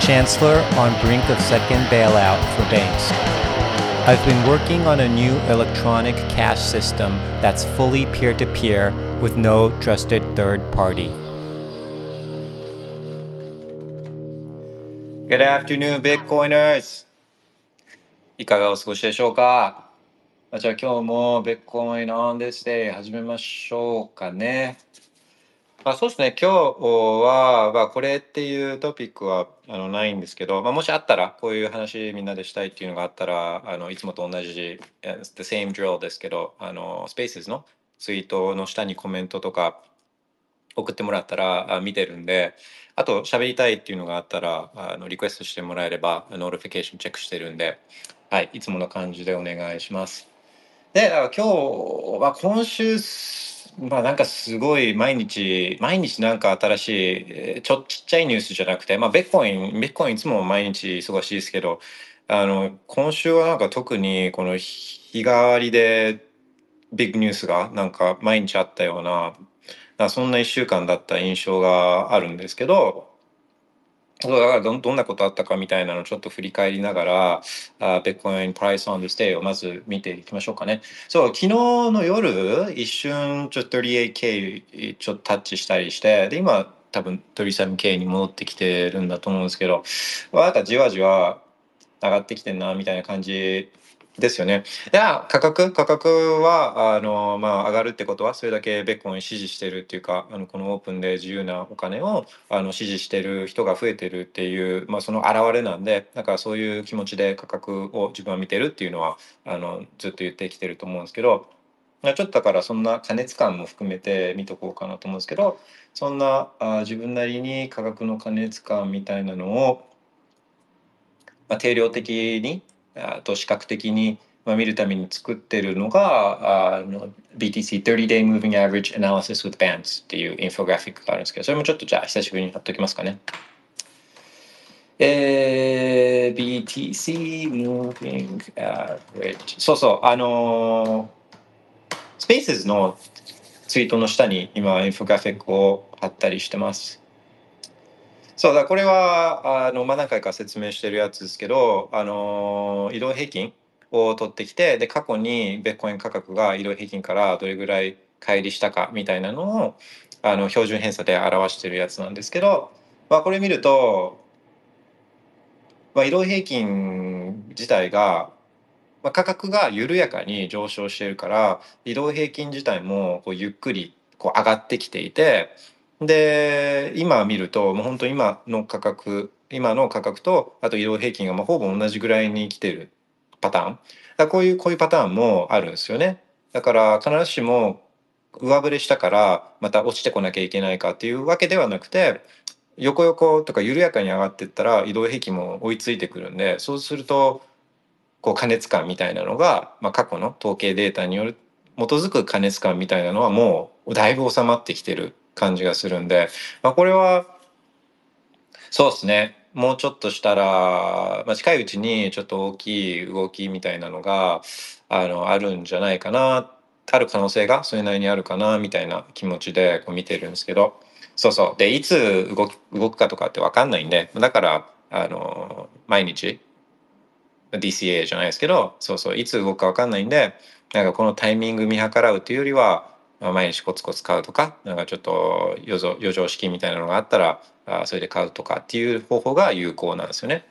Chancellor on brink of second bailout for banks. I've been working on a new electronic cash system that's fully peer to peer with no trusted third party. Good afternoon, Bitcoiners! いかがお過ごしでしょうかあじゃあ今日も Bitcoin on this day 始めましょうかね。 まあ、そうですね、今日は、まあ、これっていうトピックはあのないんですけど、まあ、もしあったら、こういう話みんなでしたいっていうのがあったら、あのいつもと同じ、the same drill ですけど、あの、Spaces のツイートの下にコメントとか送ってもらったら見てるんで、あと喋りたいっていうのがあったら、あのリクエストしてもらえれば、 notification チェックしてるんで、はい、いつもの感じでお願いします。で、今日は今週、まあなんかすごい毎日、毎日なんか新しい、ちょちっちゃいニュースじゃなくて、まあベッコイン、ベッコインいつも毎日忙しいですけど、あの、今週はなんか特にこの日替わりでビッグニュースがなんか毎日あったような、なそんな一週間だった印象があるんですけど、そうだからどんどんなことあったかみたいなのをちょっと振り返りながら、あベッコインプライスオンデステイをまず見ていきましょうかね。そう、昨日の夜、一瞬ちょっと 38K ちょっとタッチしたりして、で、今多分 37K に戻ってきてるんだと思うんですけど、なんかじわじわ上がってきてんな、みたいな感じですよね。いや、価格、価格は、あの、まあ、上がるってことは、それだけベッコイン支持してるっていうか、あの、このオープンで自由なお金を、あの、支持してる人が増えてるっていう、まあ、その表れなんで、だからそういう気持ちで価格を自分は見てるっていうのは、あの、ずっと言ってきてると思うんですけど、ちょっとだからそんな加熱感も含めて見とこうかなと思うんですけど、そんなあ自分なりに価格の加熱感みたいなのを、まあ、定量的にあと視覚的に見るために作ってるのが BTC 30-day moving average analysis with bands っていうインフォグラフィックがあるんですけどそれもちょっとじゃあ久しぶりに貼っておきますかね。えー、BTC moving average そうそうあのスペースのツイートの下に今インフォグラフィックを貼ったりしてます。そうだこれはあの、何回か説明してるやつですけど、あの移動平均を取ってきてで過去にベッコイン価格が移動平均からどれぐらい乖離したかみたいなのをあの標準偏差で表してるやつなんですけど、まあ、これ見ると、まあ、移動平均自体が、まあ、価格が緩やかに上昇しているから移動平均自体もこうゆっくりこう上がってきていてで今見るともう本当今の価格今の価格とあと移動平均がまあほぼ同じぐらいに来てるパターン。だこういうこういうパターンもあるんですよね。だから必ずしも上振れしたからまた落ちてこなきゃいけないかっていうわけではなくて横横とか緩やかに上がっていったら移動平均も追いついてくるんでそうするとこう加熱感みたいなのが、まあ、過去の統計データによる基づく加熱感みたいなのはもうだいぶ収まってきてる。感じがするんで、まあ、これはそうですね。もうちょっとしたら、まあ、近いうちにちょっと大きい動きみたいなのがあのあるんじゃないかな。ある可能性がそれなりにあるかなみたいな気持ちでこう見てるんですけど。そうそう。でいつ動き動くかとかって分かんないんでだからあの毎日 DCA じゃないですけどそうそういつ動くか分かんないんでなんかこのタイミング見計らうっていうよりは、まあ、毎日コツコツ買うとかなんかちょっと余剰資金みたいなのがあったらあそれで買うとかっていう方法が有効なんですよね。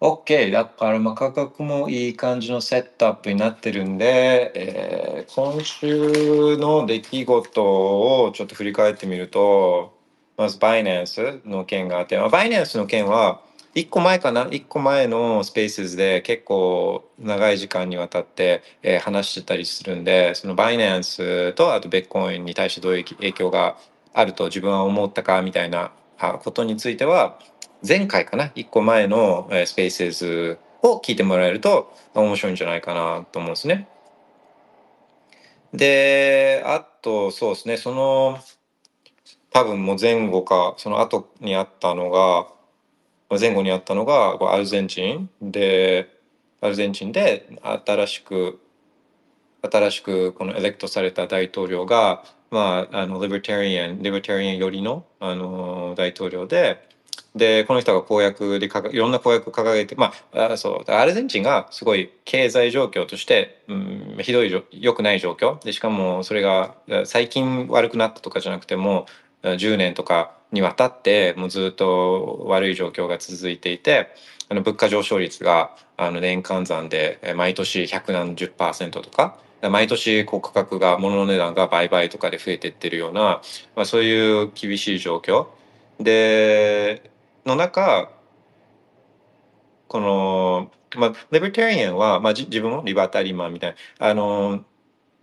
OK だからまあ価格もいい感じのセットアップになってるんで、えー今週の出来事をちょっと振り返ってみるとまずバイナンスの件があって、まあ、バイナンスの件は1個前かな？1個前のスペースで結構長い時間にわたって、えー話してたりするんでそのバイナンスとあとベッコインに対してどういう影響があると自分は思ったかみたいなことについては前回かな？1個前の、スペースを聞いてもらえると面白いんじゃないかなと思うんですね。であとそうですね。その多分もう前後かその後にあったのが前後にあったのがアルゼンチン。でアルゼンチンで新しく新しくこのエレクトされた大統領がまああのリベタリアンリベタリアン寄りのあの大統領ででこの人が公約でいろんな公約を掲げてまああそうアルゼンチンがすごい経済状況として、うん、ひどいじょ良くない状況。でしかもそれが最近悪くなったとかじゃなくても10年とかにわたってもうずっと悪い状況が続いていてあの物価上昇率があの年換算で毎年百何十パーセントとか毎年こう価格が物の値段が倍々とかで増えていってるような、まあ、そういう厳しい状況。での中この、まあ、リベタリアンは、まあ、自分もリバタリマンみたいなあの、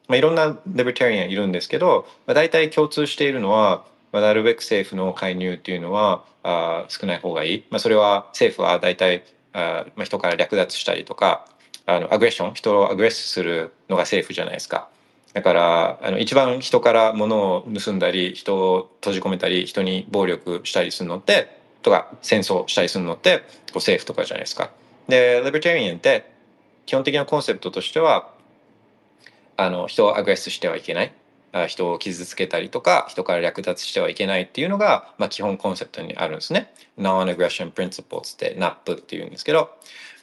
まあ、いろんなリベタリアンいるんですけど、まあ、大体共通しているのは、まあ、なるべく政府の介入っていうのはあ少ない方がいい、まあ、それは政府は大体あ、まあ、人から略奪したりとかあのアグレッション人をアグレッスするのが政府じゃないですか。だからあの一番人から物を盗んだり人を閉じ込めたり人に暴力したりするのってとか戦争したりするのってこう政府とかじゃないですか。でリベタリアンって基本的なコンセプトとしてはあの人をアグレッスしてはいけない人を傷つけたりとか人から略奪してはいけないっていうのが、まあ、基本コンセプトにあるんですね。Non-aggression principles って NAP っていうんですけど、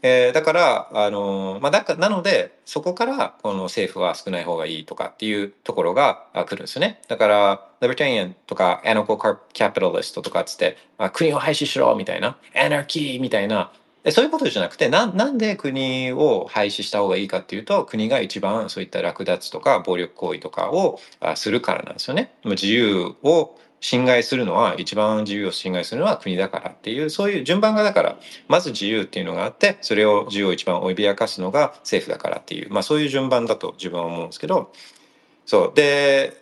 えーだからあの、まあ、だかなのでそこからこの政府は少ない方がいいとかっていうところが来るんですね。だからリベタリアンとかアナコーキャピタリストとかっつって、まあ国を廃止しろみたいなアナキーみたいなそういうことじゃなくてなんなんで国を廃止した方がいいかっていうと国が一番そういった略奪とか暴力行為とかをするからなんですよね。自由を侵害するのは一番自由を侵害するのは国だからっていうそういう順番がだからまず自由っていうのがあってそれを自由を一番脅かすのが政府だからっていうまあそういう順番だと自分は思うんですけどそうで、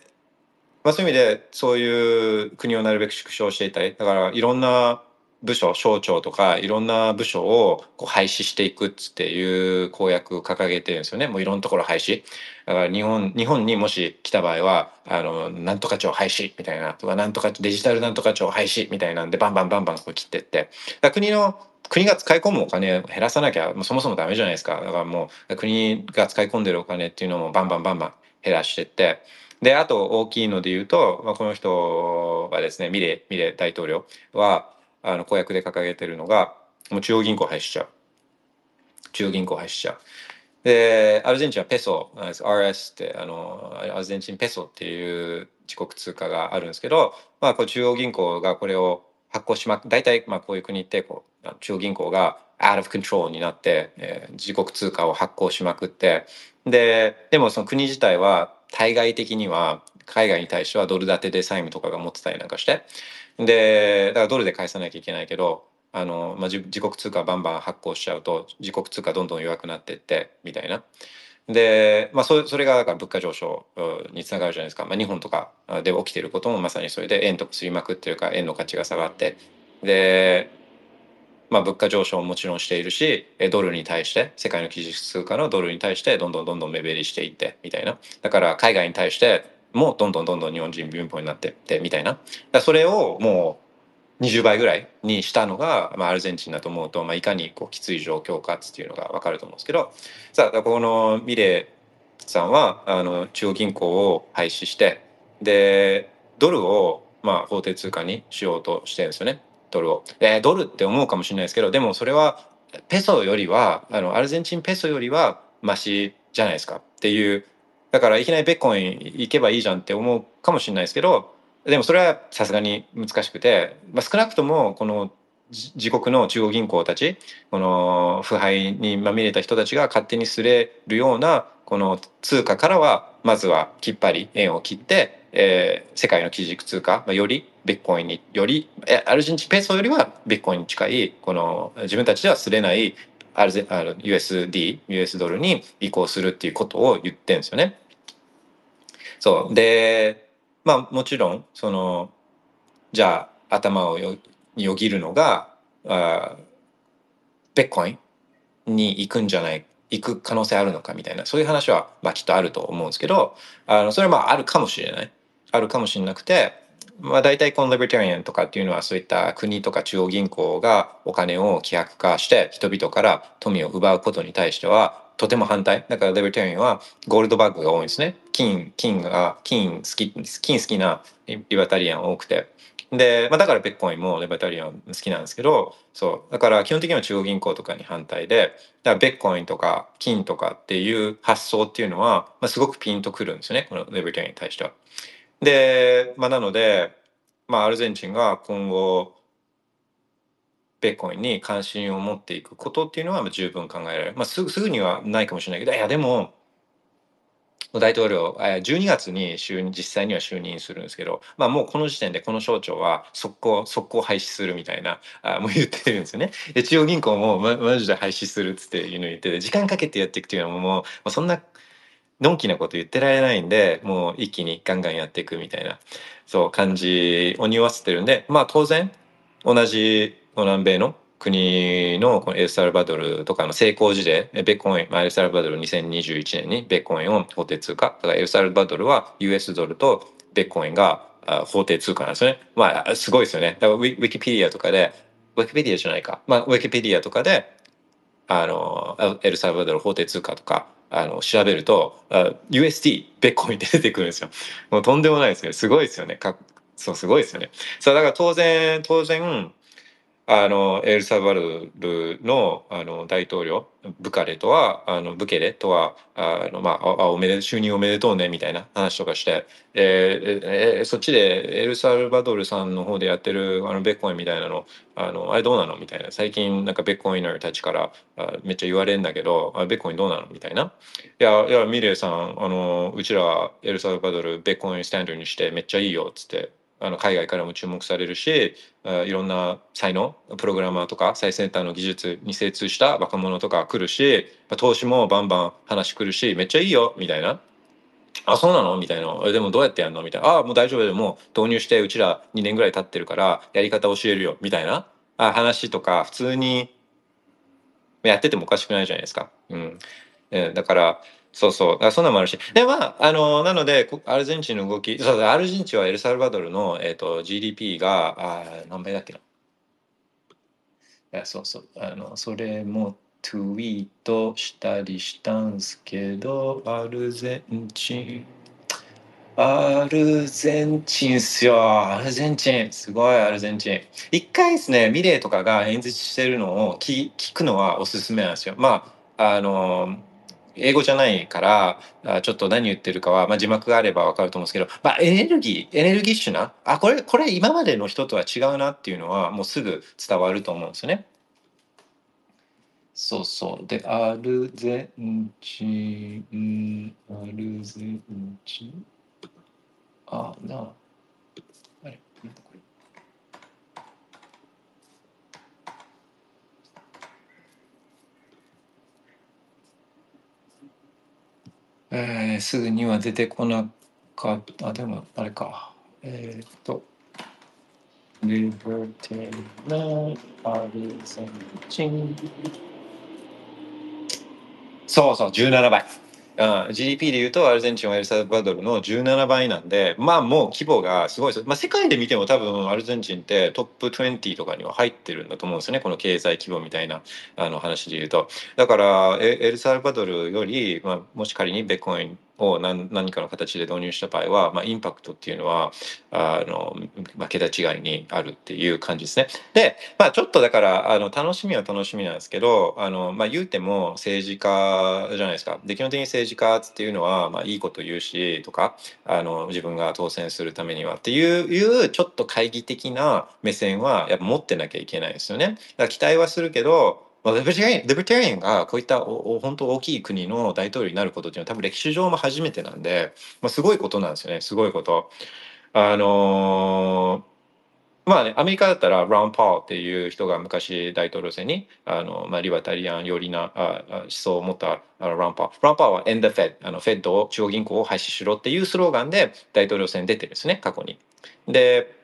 まあ、そういう意味でそういう国をなるべく縮小していたいだからいろんな部署省庁とかいろんな部署をこう廃止していくっていう公約掲げてるんですよね。もういろんなところ廃止。だから日本日本にもし来た場合はあのなんとか庁廃止みたいなとかなんとかデジタルなんとか庁廃止みたいなんでバンバンバンバンこう切ってって。だ国の国が使い込むお金を減らさなきゃもうそもそもダメじゃないですか。だからもう国が使い込んでるお金っていうのもバンバンバンバン減らしてって。であと大きいので言うと、まあ、この人はですねミレミレ大統領はあの公約で掲げてるのがもう中央銀行廃止しちゃう。中央銀行廃止しちゃう。でアルゼンチンはペソ RS ってあのアルゼンチンペソっていう自国通貨があるんですけど、まあ、こう中央銀行がこれを発行しまく大体まあこういう国ってこう中央銀行が out of control になって、えー自国通貨を発行しまくってででもその国自体は対外的には海外に対してはドル建てで債務とかが持ってたりなんかしてでだからドルで返さなきゃいけないけどあの、まあ、自国通貨バンバン発行しちゃうと自国通貨どんどん弱くなってってみたいな。で、まあ、そそれがだから物価上昇につながるじゃないですか、まあ、日本とかで起きてることもまさにそれで円とかすりまくってるから円の価値が下がって。で、まあ、物価上昇ももちろんしているしドルに対して世界の基軸通貨のドルに対してどんどんどんどん目減りしていってみたいな。だから海外に対してもどんどんどんどん日本人貧乏になってってみたいな。それをもう20倍ぐらいにしたのが、まあ、アルゼンチンだと思うと、まあ、いかにこうきつい状況かっていうのが分かると思うんですけど。さあこのミレーさんはあの中央銀行を廃止してでドルをまあ法定通貨にしようとしてるんですよね。ドルを。えードルって思うかもしれないですけどでもそれはペソよりはあのアルゼンチンペソよりはマシじゃないですかっていうだからいきなりベッコイン行けばいいじゃんって思うかもしれないですけどでもそれはさすがに難しくて、まあ、少なくともこの自国の中央銀行たちこの腐敗にまみれた人たちが勝手にすれるようなこの通貨からはまずはきっぱり円を切って、えー世界の基軸通貨、まあ、よりビットコインによりアルゼンチンペソよりはビットコインに近いこの自分たちではすれないアルゼあの USD、US ドルに移行するっていうことを言ってんですよね。そうでまあもちろんそのじゃあ頭をよよぎるのがあベッコインに行くんじゃない行く可能性あるのかみたいなそういう話は、まあ、きっとあると思うんですけどあのそれはまああるかもしれないあるかもしれなくて、まあ、大体このリベタリアンとかっていうのはそういった国とか中央銀行がお金を規約化して人々から富を奪うことに対してはとても反対だからリベタリアンはゴールドバッグが多いんですね金金が金好き金好きなリベタリアン多くてで、まあ、だからベッコインもレバタリアン好きなんですけどそうだから基本的には中央銀行とかに反対でだからベッコインとか金とかっていう発想っていうのは、まあ、すごくピンとくるんですよねこのレバタリアンに対しては。で、まあ、なので、まあ、アルゼンチンが今後ベッコンに関心を持っていくことっていうのは十分考えられる。まあ、すぐすぐにはないかもしれないけどいやでも大統領12月に就任実際には就任するんですけど、まあ、もうこの時点でこの省庁は速攻速攻廃止するみたいなあもう言ってるんですよね。で中央銀行も、ま、マジで廃止するっつっていうの言ってて時間かけてやっていくっていうのももうそんなのんきなこと言ってられないんでもう一気にガンガンやっていくみたいなそう感じを匂わせてるんでまあ当然同じ南米の国のこのエルサルバドルとかの成功事例、ベッコイン、まあ、エルサルバドル2021年にベッコインを法定通貨。だからエルサルバドルは US ドルとベッコインが法定通貨なんですよね。まあ、すごいですよね。だからウィキペディアとかで、ウィキペディアじゃないか。まあ、ウィキペディアとかで、あの、エルサルバドル法定通貨とか、あの、調べると、USD、ベッコインって出てくるんですよ。もうとんでもないですよ。すごいですよね。かそう、すごいですよね。そう、だから当然、当然、あのエルサバドルのあの大統領ブカレとはあのブケレとはあの、まあ、おめで就任おめでとうねみたいな話とかして、えーえー、そっちでエルサルバドルさんの方でやってるあのベッコインみたいなのあのあれどうなの？みたいな。最近なんかベッコインのたちからあめっちゃ言われるんだけどあベッコインどうなの？みたいな。いやいやミレイさんあのうちらエルサルバドルベッコインスタンドにしてめっちゃいいよっつってあの海外からも注目されるしいろんな才能プログラマーとか最先端の技術に精通した若者とか来るし投資もバンバン話来るしめっちゃいいよみたいな。あそうなの？みたいな。でもどうやってやるの？みたいな。あもう大丈夫でも導入してうちら2年ぐらい経ってるからやり方教えるよみたいな。あ話とか普通にやっててもおかしくないじゃないですか。うん、だからそうそう。あそんなのもあるし。で、まあ、あの、なので、アルゼンチンの動き、そう、アルゼンチンはエルサルバドルの、えっ、と、GDP が、あ何倍だっけないや、そうそう。あの、それも、ツイートしたりしたんすけど、アルゼンチン、アルゼンチンっすよ。アルゼンチン。すごい、アルゼンチン。一回ですね、ミレーとかが演説してるのを聞聞くのはおすすめなんですよ。まあ、あの、英語じゃないからちょっと何言ってるかは、まあ、字幕があれば分かると思うんですけど、まあ、エネルギーエネルギッシュなあこれこれ今までの人とは違うなっていうのはもうすぐ伝わると思うんですよね。そうそう。でアルゼンチンアルゼンチン。あなああれえー、すぐには出てこなかった。でも、あれか。えー、っと、リバティのアルゼンチン。そうそう、17倍。うん、GDP でいうとアルゼンチンはエルサルバドルの17倍なんでまあもう規模がすごいです、まあ、世界で見ても多分アルゼンチンってトップ20とかには入ってるんだと思うんですよね。この経済規模みたいなあの話で言うと。だからエルサルバドルより、まあ、もし仮にベッコインを何何かの形で導入した場合は、まあ、インパクトっていうのはあの、まあ、桁違いにあるっていう感じですね。で、まあ、ちょっとだからあの楽しみは楽しみなんですけどあの、まあ、言うても政治家じゃないですか。で基本的に政治家っていうのは、まあ、いいこと言うしとかあの自分が当選するためにはっていうちょっと懐疑的な目線はやっぱ持ってなきゃいけないですよね。だから期待はするけど、リベタリアンリベタリアンがこういったおお本当大きい国の大統領になることっていうのは多分歴史上も初めてなんで、まあ、すごいことなんですよねすごいこと。あのー、まあねアメリカだったらラン・パーっていう人が昔大統領選にあの、まあ、リバタリアン寄りなあ思想を持ったラン・パーラン・パーは「エンド・フェッド」あのフェッドを中央銀行を廃止しろっていうスローガンで大統領選出てるんですね過去に。で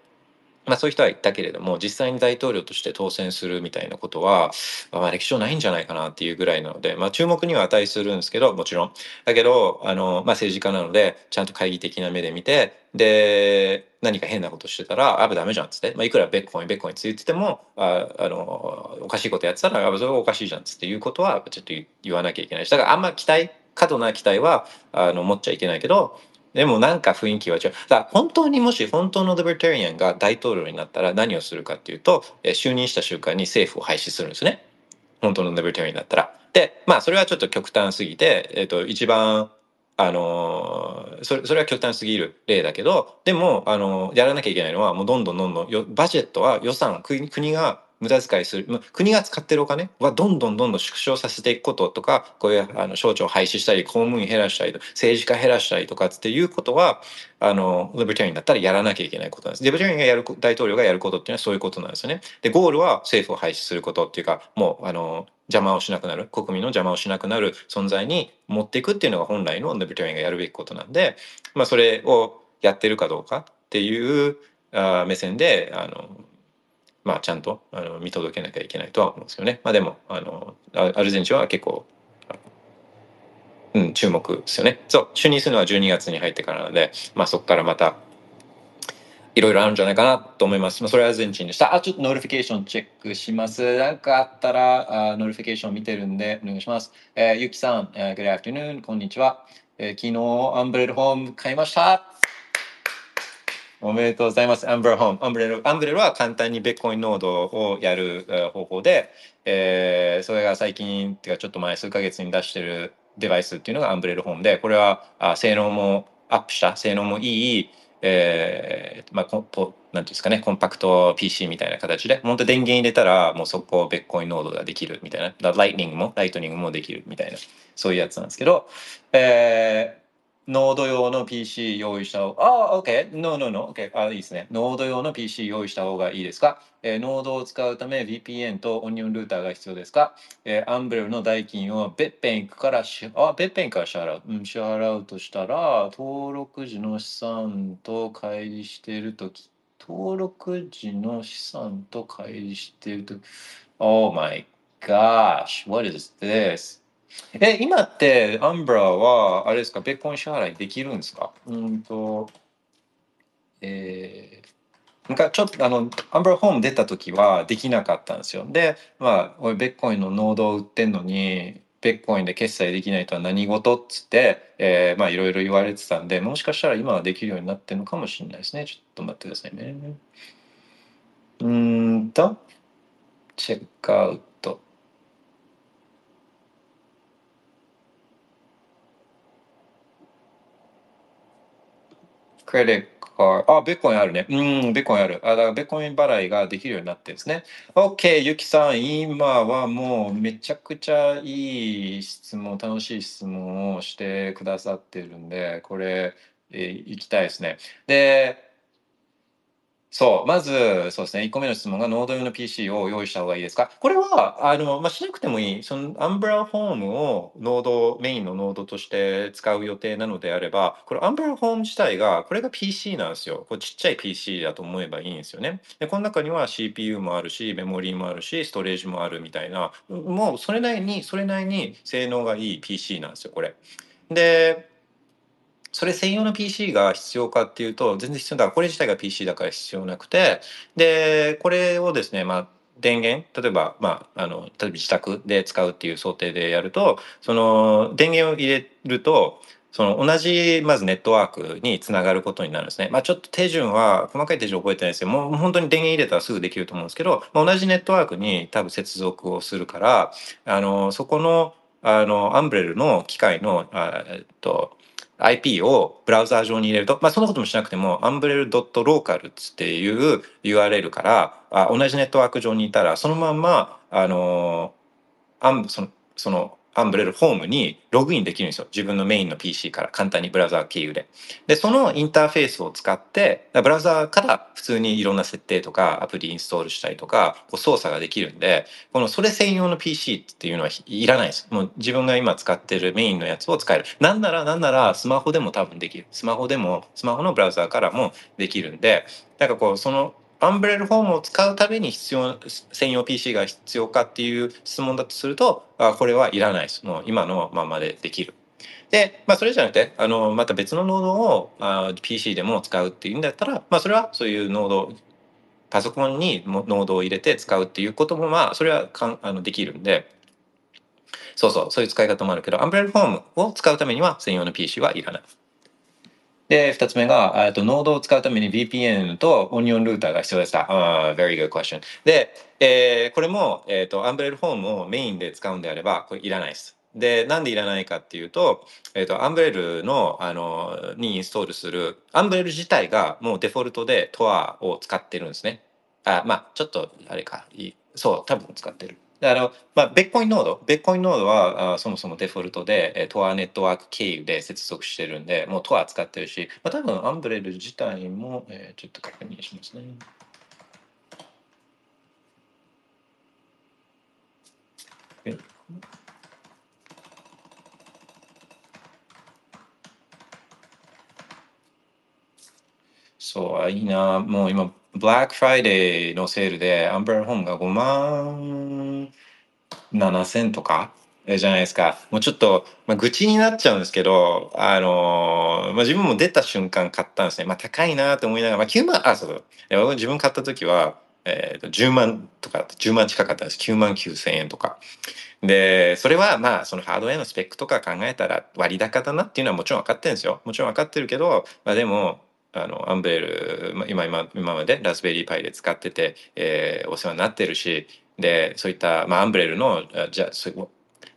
まあそういう人はいたけれども、実際に大統領として当選するみたいなことは、まあ歴史上ないんじゃないかなっていうぐらいなので、まあ注目には値するんですけど、もちろん。だけど、あの、まあ政治家なので、ちゃんと懐疑的な目で見て、で、何か変なことしてたら、あぶ、ダメじゃんっつって、まあいくらベッコイン、ベッコインつ言ってても、ああの、おかしいことやってたら、あそれはおかしいじゃんっつっていうことは、ちょっと言わなきゃいけないし、だからあんま期待、過度な期待は、あの、持っちゃいけないけど、でもなんか雰囲気は違う。だから本当にもし本当のリベタリアンが大統領になったら何をするかっていうと、え就任した瞬間に政府を廃止するんですね。本当のリベタリアンだったら。で、まあそれはちょっと極端すぎて、えっ、と、一番、あのーそれそれは極端すぎる例だけどでも、あのーやらなきゃいけないのはもうどんどんどんどんバジェットは予算国国が無駄遣いする国が使ってるお金はどんどんどんどん縮小させていくこととかこういうあの省庁廃止したり公務員減らしたり政治家減らしたりとかっていうことはあのリベタリアンだったらやらなきゃいけないことなんです。リベタリアンがやる大統領がやることっていうのはそういうことなんですよね。でゴールは政府を廃止することっていうかもうあの邪魔をしなくなる国民の邪魔をしなくなる存在に持っていくっていうのが本来のリベタリアンがやるべきことなんで、まあ、それをやってるかどうかっていうあ目線であのまあ、ちゃんとあの見届けなきゃいけないとは思うんですよね。まあ、でもあのアルゼンチンは結構、うん、注目ですよね。そう就任するのは12月に入ってからなので、まあ、そこからまたいろいろあるんじゃないかなと思います。まあ、それはアルゼンチンでした。あ、ちょっと notification チェックします。なんかあったら、あノリフィケーション見てるんで、お願いします。えーゆきさん、えー、Good afternoon、こんにちは。えー昨日、 Umbrel Home 買いました。おめでとうございます。 Umbrel Home。Umbrel、ブレルは簡単にビットコインノードをやる方法で、えーそれが最近、っていうかちょっと前数ヶ月に出してるデバイスっていうのが Umbrel Home で、これはあ性能もアップした、性能もいい、えーまあ、コンポなんていうんですかね、コンパクト PC みたいな形で、本当電源入れたら、もうそこ、ビットコインノードができるみたいな、ライトニングも、ライトニングもできるみたいな、そういうやつなんですけど、えーノード用の PC 用意した方ああ、OK。No, no, no. OK。あいいですね。ノード用の PC 用意した方がいいですか、えーノードを使うため VPN とオニオンルーターが必要ですか、えーアンブレルの代金をベッペンクからし、あ、ベッペンから支払う。うん、支払うとしたら、登録時の資産と乖離しているとき、登録時の資産と乖離しているとき、Oh my gosh, what is this? え、今ってアンブラは、あれですか、ベッコイン支払いできるんですか？うんと、えー、なんかちょっとあの、アンブラホーム出た時はできなかったんですよ。で、まあ、俺ベッコインのノードを売ってんのに、ベッコインで決済できないとは何事っつって、えーまあいろいろ言われてたんで、もしかしたら今はできるようになってるのかもしれないですね。ちょっと待ってくださいね。うーんと、チェックアウト。クレデッカー。あ、ベッコインあるね。うん、ベッコインある。あ、だからベッコイン払いができるようになってるんですね。OK、ゆきさん、今はもうめちゃくちゃいい質問、楽しい質問をしてくださってるんで、これ、えー行きたいですね。で、そう、まず、そうですね、1個目の質問が、ノード用の PC を用意した方がいいですか？これは、あの、まあ、しなくてもいい。その、アンブラホームをノード、メインのノードとして使う予定なのであれば、これ、アンブラホーム自体が、これが PC なんですよ。これちっちゃい PC だと思えばいいんですよね。で、この中には CPU もあるし、メモリーもあるし、ストレージもあるみたいな、もう、それなりに、それなりに性能がいい PC なんですよ、これ。で、それ専用の PC が必要かっていうと、全然必要だから、これ自体が PC だから必要なくて、で、これをですね、まあ、電源、例えば、まあ、あの、例えば自宅で使うっていう想定でやると、その、電源を入れると、その同じまずネットワークにつながることになるんですね。まあちょっと手順は細かい手順覚えてないですけどもう本当に電源入れたらすぐできると思うんですけど、まあ、同じネットワークに多分接続をするからあのそこのあのアンブレルの機械のあえっと IP をブラウザー上に入れると、まあ、そんなこともしなくても、アンブレル .local っていう URL からあ同じネットワーク上にいたら、そのまんま、あのアンそのそのアンブレルホームにログインできるんですよ。自分のメインの PC から簡単にブラウザー経由で。で、そのインターフェースを使って、ブラウザーから普通にいろんな設定とかアプリインストールしたりとか、こう操作ができるんで、このそれ専用の PC っていうのはいらないです。もう自分が今使ってるメインのやつを使える。なんならなんならスマホでも多分できる。スマホでも、スマホのブラウザーからもできるんで、なんかこう、そのアンブレルフォームを使うために必要専用 PC が必要かっていう質問だとするとあこれはいらないです。今のままでできる。で、まあ、それじゃなくてあのまた別のノードをあ PC でも使うっていうんだったら、まあ、それはそういうノードパソコンにノードを入れて使うっていうこともまあそれはかんあのできるんで。そうそうそういう使い方もあるけどアンブレルフォームを使うためには専用の PC はいらない。で、二つ目が、えっとノードを使うために VPN とオニオンルーターが必要でした。Uh, very good question. で、えー、これも、えっ、ー、と、アンブレルフォームをメインで使うんであれば、これいらないです。で、なんでいらないかっていうと、えっ、ー、と、アンブレルの、あの、にインストールする、アンブレル自体がもうデフォルトで TOR を使ってるんですね。あ、まあ、ちょっと、あれか、いいそう、多分使ってる。あの、まあ、ベッコインノード、ベッコインノードはあそもそもデフォルトで、えー、トアネットワーク経由で接続してるんで、もうトア使ってるし、まあ、多分アンブレル自体も、えー、ちょっと確認しますね。そう、いいな。もう今、ブラックフライデーのセールで、アンブレルホームが5万7000とか？じゃないですか。もうちょっと、まあ、愚痴になっちゃうんですけど、あのー、まあ、自分も出た瞬間買ったんですね。まあ、高いなと思いながら、まあ、9万、あ、そうそう。自分買った時は、えー、と10万とか、10万近かったんです。9万9000円とか。で、それはまあ、そのハードウェアのスペックとか考えたら割高だなっていうのはもちろん分かってるんですよ。もちろん分かってるけど、まあでも、あのアンベール今今今までラズベリーパイで使ってて、えー、お世話になってるしでそういった、まあ、アンブレルのじゃあ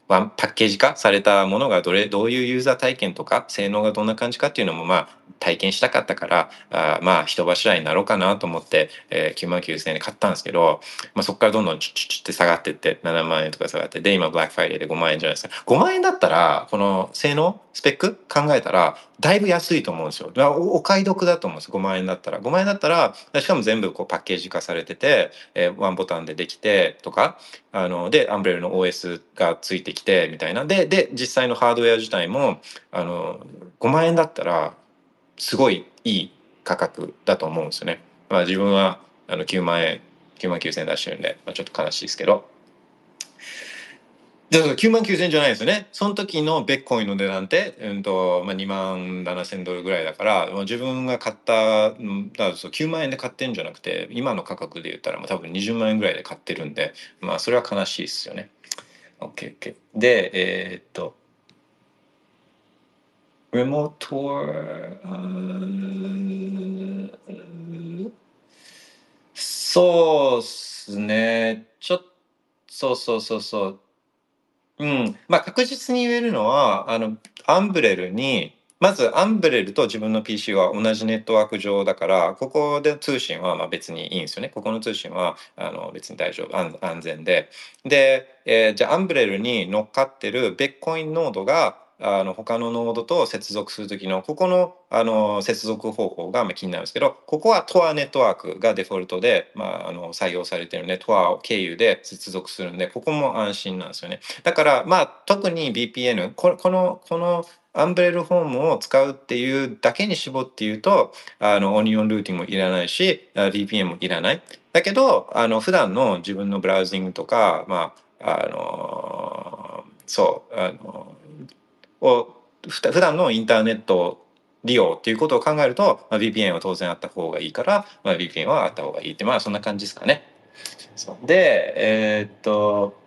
ワンパッケージ化されたものがどれどういうユーザー体験とか性能がどんな感じかっていうのもまあ体験したかったからあまあ人柱になろうかなと思って、えー、9万9000円で買ったんですけど、まあ、そこからどんどんチュッチュッチュって下がってって7万円とか下がってで今ブラックフライデーで5万円じゃないですか。5万円だったらこの性能スペック考えたらだいぶ安いと思うんですよお買い得だと思うんです5万円だったら5万円だったらしかも全部こうパッケージ化されてて、えー、ワンボタンでできてとかあのでアンブレルの OS がついてきてみたいなでで実際のハードウェア自体もあの5万円だったらすごいいい価格だと思うんですよね。まあ、自分はあの9万円9万9千円出してるんで、まあ、ちょっと悲しいですけど。だから9万9000円じゃないですよね。その時のベッコインの値段って、うんとまあ、2万7000ドルぐらいだから、まあ、自分が買った、だからそう9万円で買ってるんじゃなくて、今の価格で言ったら、まあ、多分20万円ぐらいで買ってるんで、まあそれは悲しいですよね。OK、OK。で、えー、っと、remote tour そうっすねちょっそうそうそうそううん。まあ確実に言えるのはあのアンブレルにまずアンブレルと自分の PC は同じネットワーク上だからここで通信はまあ別にいいんですよね。ここの通信はあの別に大丈夫安全で。で、えー、じゃあアンブレルに乗っかってるベッコインノードがあの他のノードと接続する時のここのあの接続方法が気になるんですけどここは TOR ネットワークがデフォルトで、まあ、あの採用されてるんで TOR を経由で接続するんでここも安心なんですよね。だからまあ特に VPN ここのこのアンブレルフォームを使うっていうだけに絞って言うとあのオニオンルーティングもいらないし VPN もいらない。だけどあの普段の自分のブラウジングとかまああのそうあのを普段のインターネット利用っていうことを考えると、まあ、VPN は当然あった方がいいから、まあ、VPN はあった方がいいってまあそんな感じですかね。でえー、っと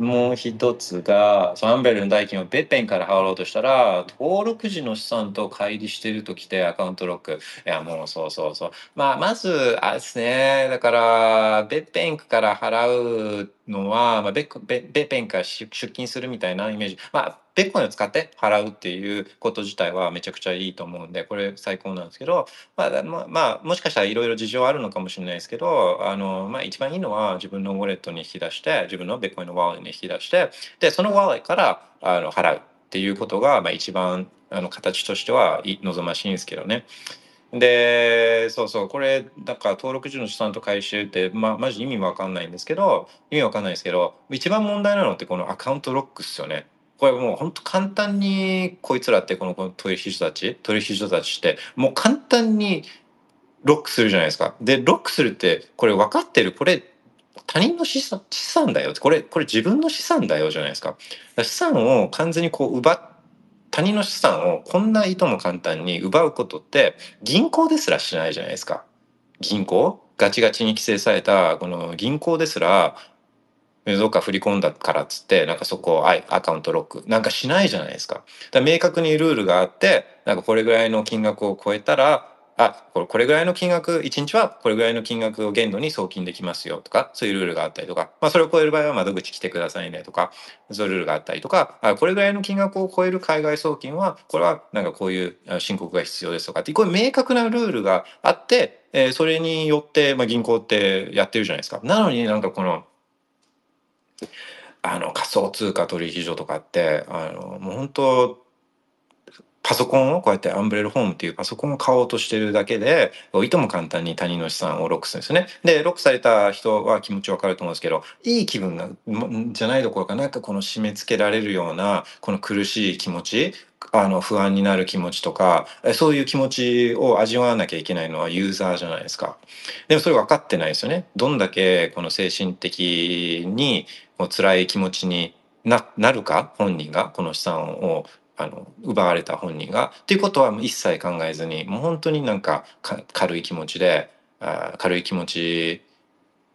もう一つが、そのアンベルの代金をベッペンから払おうとしたら、登録時の資産と乖離してるときてアカウントロック。いや、もうそうそうそう。まあ、まず、あれですね。だから、ベッペンから払うのは、まあ、ベッベベッペンから出勤するみたいなイメージ。まあ、ベッコインを使って払うっていうこと自体はめちゃくちゃいいと思うんで、これ最高なんですけど、まあ、まあ、まあ、もしかしたらいろいろ事情あるのかもしれないですけど、あの、まあ、一番いいのは自分のウォレットに引き出して、自分のベッコインのワーレットに引き出して、で、そのワーレットからあの払うっていうことが、まあ、一番あの形としては望ましいんですけどね。で、そうそう、これ、だから登録時の資産と回収って、まあ、マジ意味わかんないんですけど、意味わかんないですけど、一番問題なのってこのアカウントロックっすよね。これもう本当簡単にこいつらってこのこの取引所たち取引所たちってもう簡単にロックするじゃないですか。で、ロックするって、これ分かってる、これ、他人の資産資産だよ。これ、これ自分の資産だよじゃないですか。か資産を完全にこう奪っ他人の資産をこんないとも簡単に奪うことって銀行ですらしないじゃないですか。銀行？ガチガチに規制されたこの銀行ですらどっか振り込んだからっつってなんかそこをアカウントロックなんかしないじゃないですか。だか明確にルールがあってなんかこれぐらいの金額を超えたらあこれぐらいの金額1日はこれぐらいの金額を限度に送金できますよとかそういうルールがあったりとか、まあ、それを超える場合は窓口来てくださいねとかそういうルールがあったりとかあこれぐらいの金額を超える海外送金はこれはなんかこういう申告が必要ですとかってこういう明確なルールがあって、えそれによって、まあ、銀行ってやってるじゃないですか。なのになんかこのあの仮想通貨取引所とかってあのもう本当パソコンをこうやってアンブレルホームっていうパソコンを買おうとしてるだけでいとも簡単に他人の資産をロックするんですよね。でロックされた人は気持ちわかると思うんですけどいい気分がじゃないどころかなんかこの締め付けられるようなこの苦しい気持ちあの不安になる気持ちとかそういう気持ちを味わわなきゃいけないのはユーザーじゃないですか。でもそれ分かってないですよね。どんだけこの精神的にこう辛い気持ちにななるか？本人が。この資産をあの奪われた本人が。っていうことは一切考えずにもう本当になんか軽い気持ちであ軽い気持ち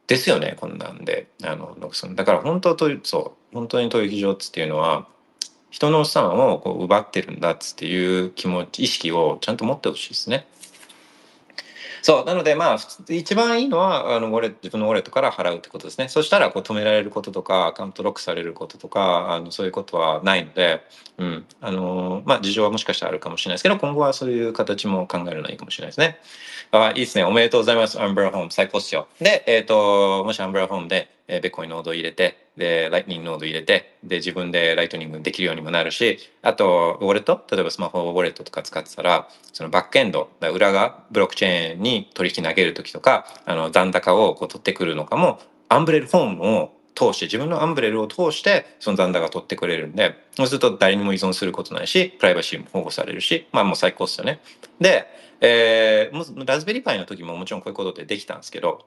ですよね。こんなんであのだから本当とそう本当に取引所っていうのは人の資産をこう奪ってるんだっていう気持ち意識をちゃんと持ってほしいですね。そうなのでまあ一番いいのはあのウォレ自分のウォレットから払うってことですねそしたらこう止められることとかアカウントロックされることとかあのそういうことはないので、うんあのまあ、事情はもしかしたらあるかもしれないですけど今後はそういう形も考えるのはいいかもしれないですね。あいいですねおめでとうございます Umbrel Home 最高っすよ。で、えー、ともし Umbrel Home で、えー、ビットコインノード入れてでライトニングノード入れてで自分でライトニングできるようにもなるしあとウォレット？例えばスマホウォレットとか使ってたらそのバックエンド裏側ブロックチェーンに取引投げる時とかあの残高をこう取ってくるのかも Umbrel Home を通して自分の Umbrel を通してその残高を取ってくれるんでそうすると誰にも依存することないしプライバシーも保護されるしまあもう最高っすよね。で、えー、ラズベリーパイの時ももちろんこういうことってできたんですけど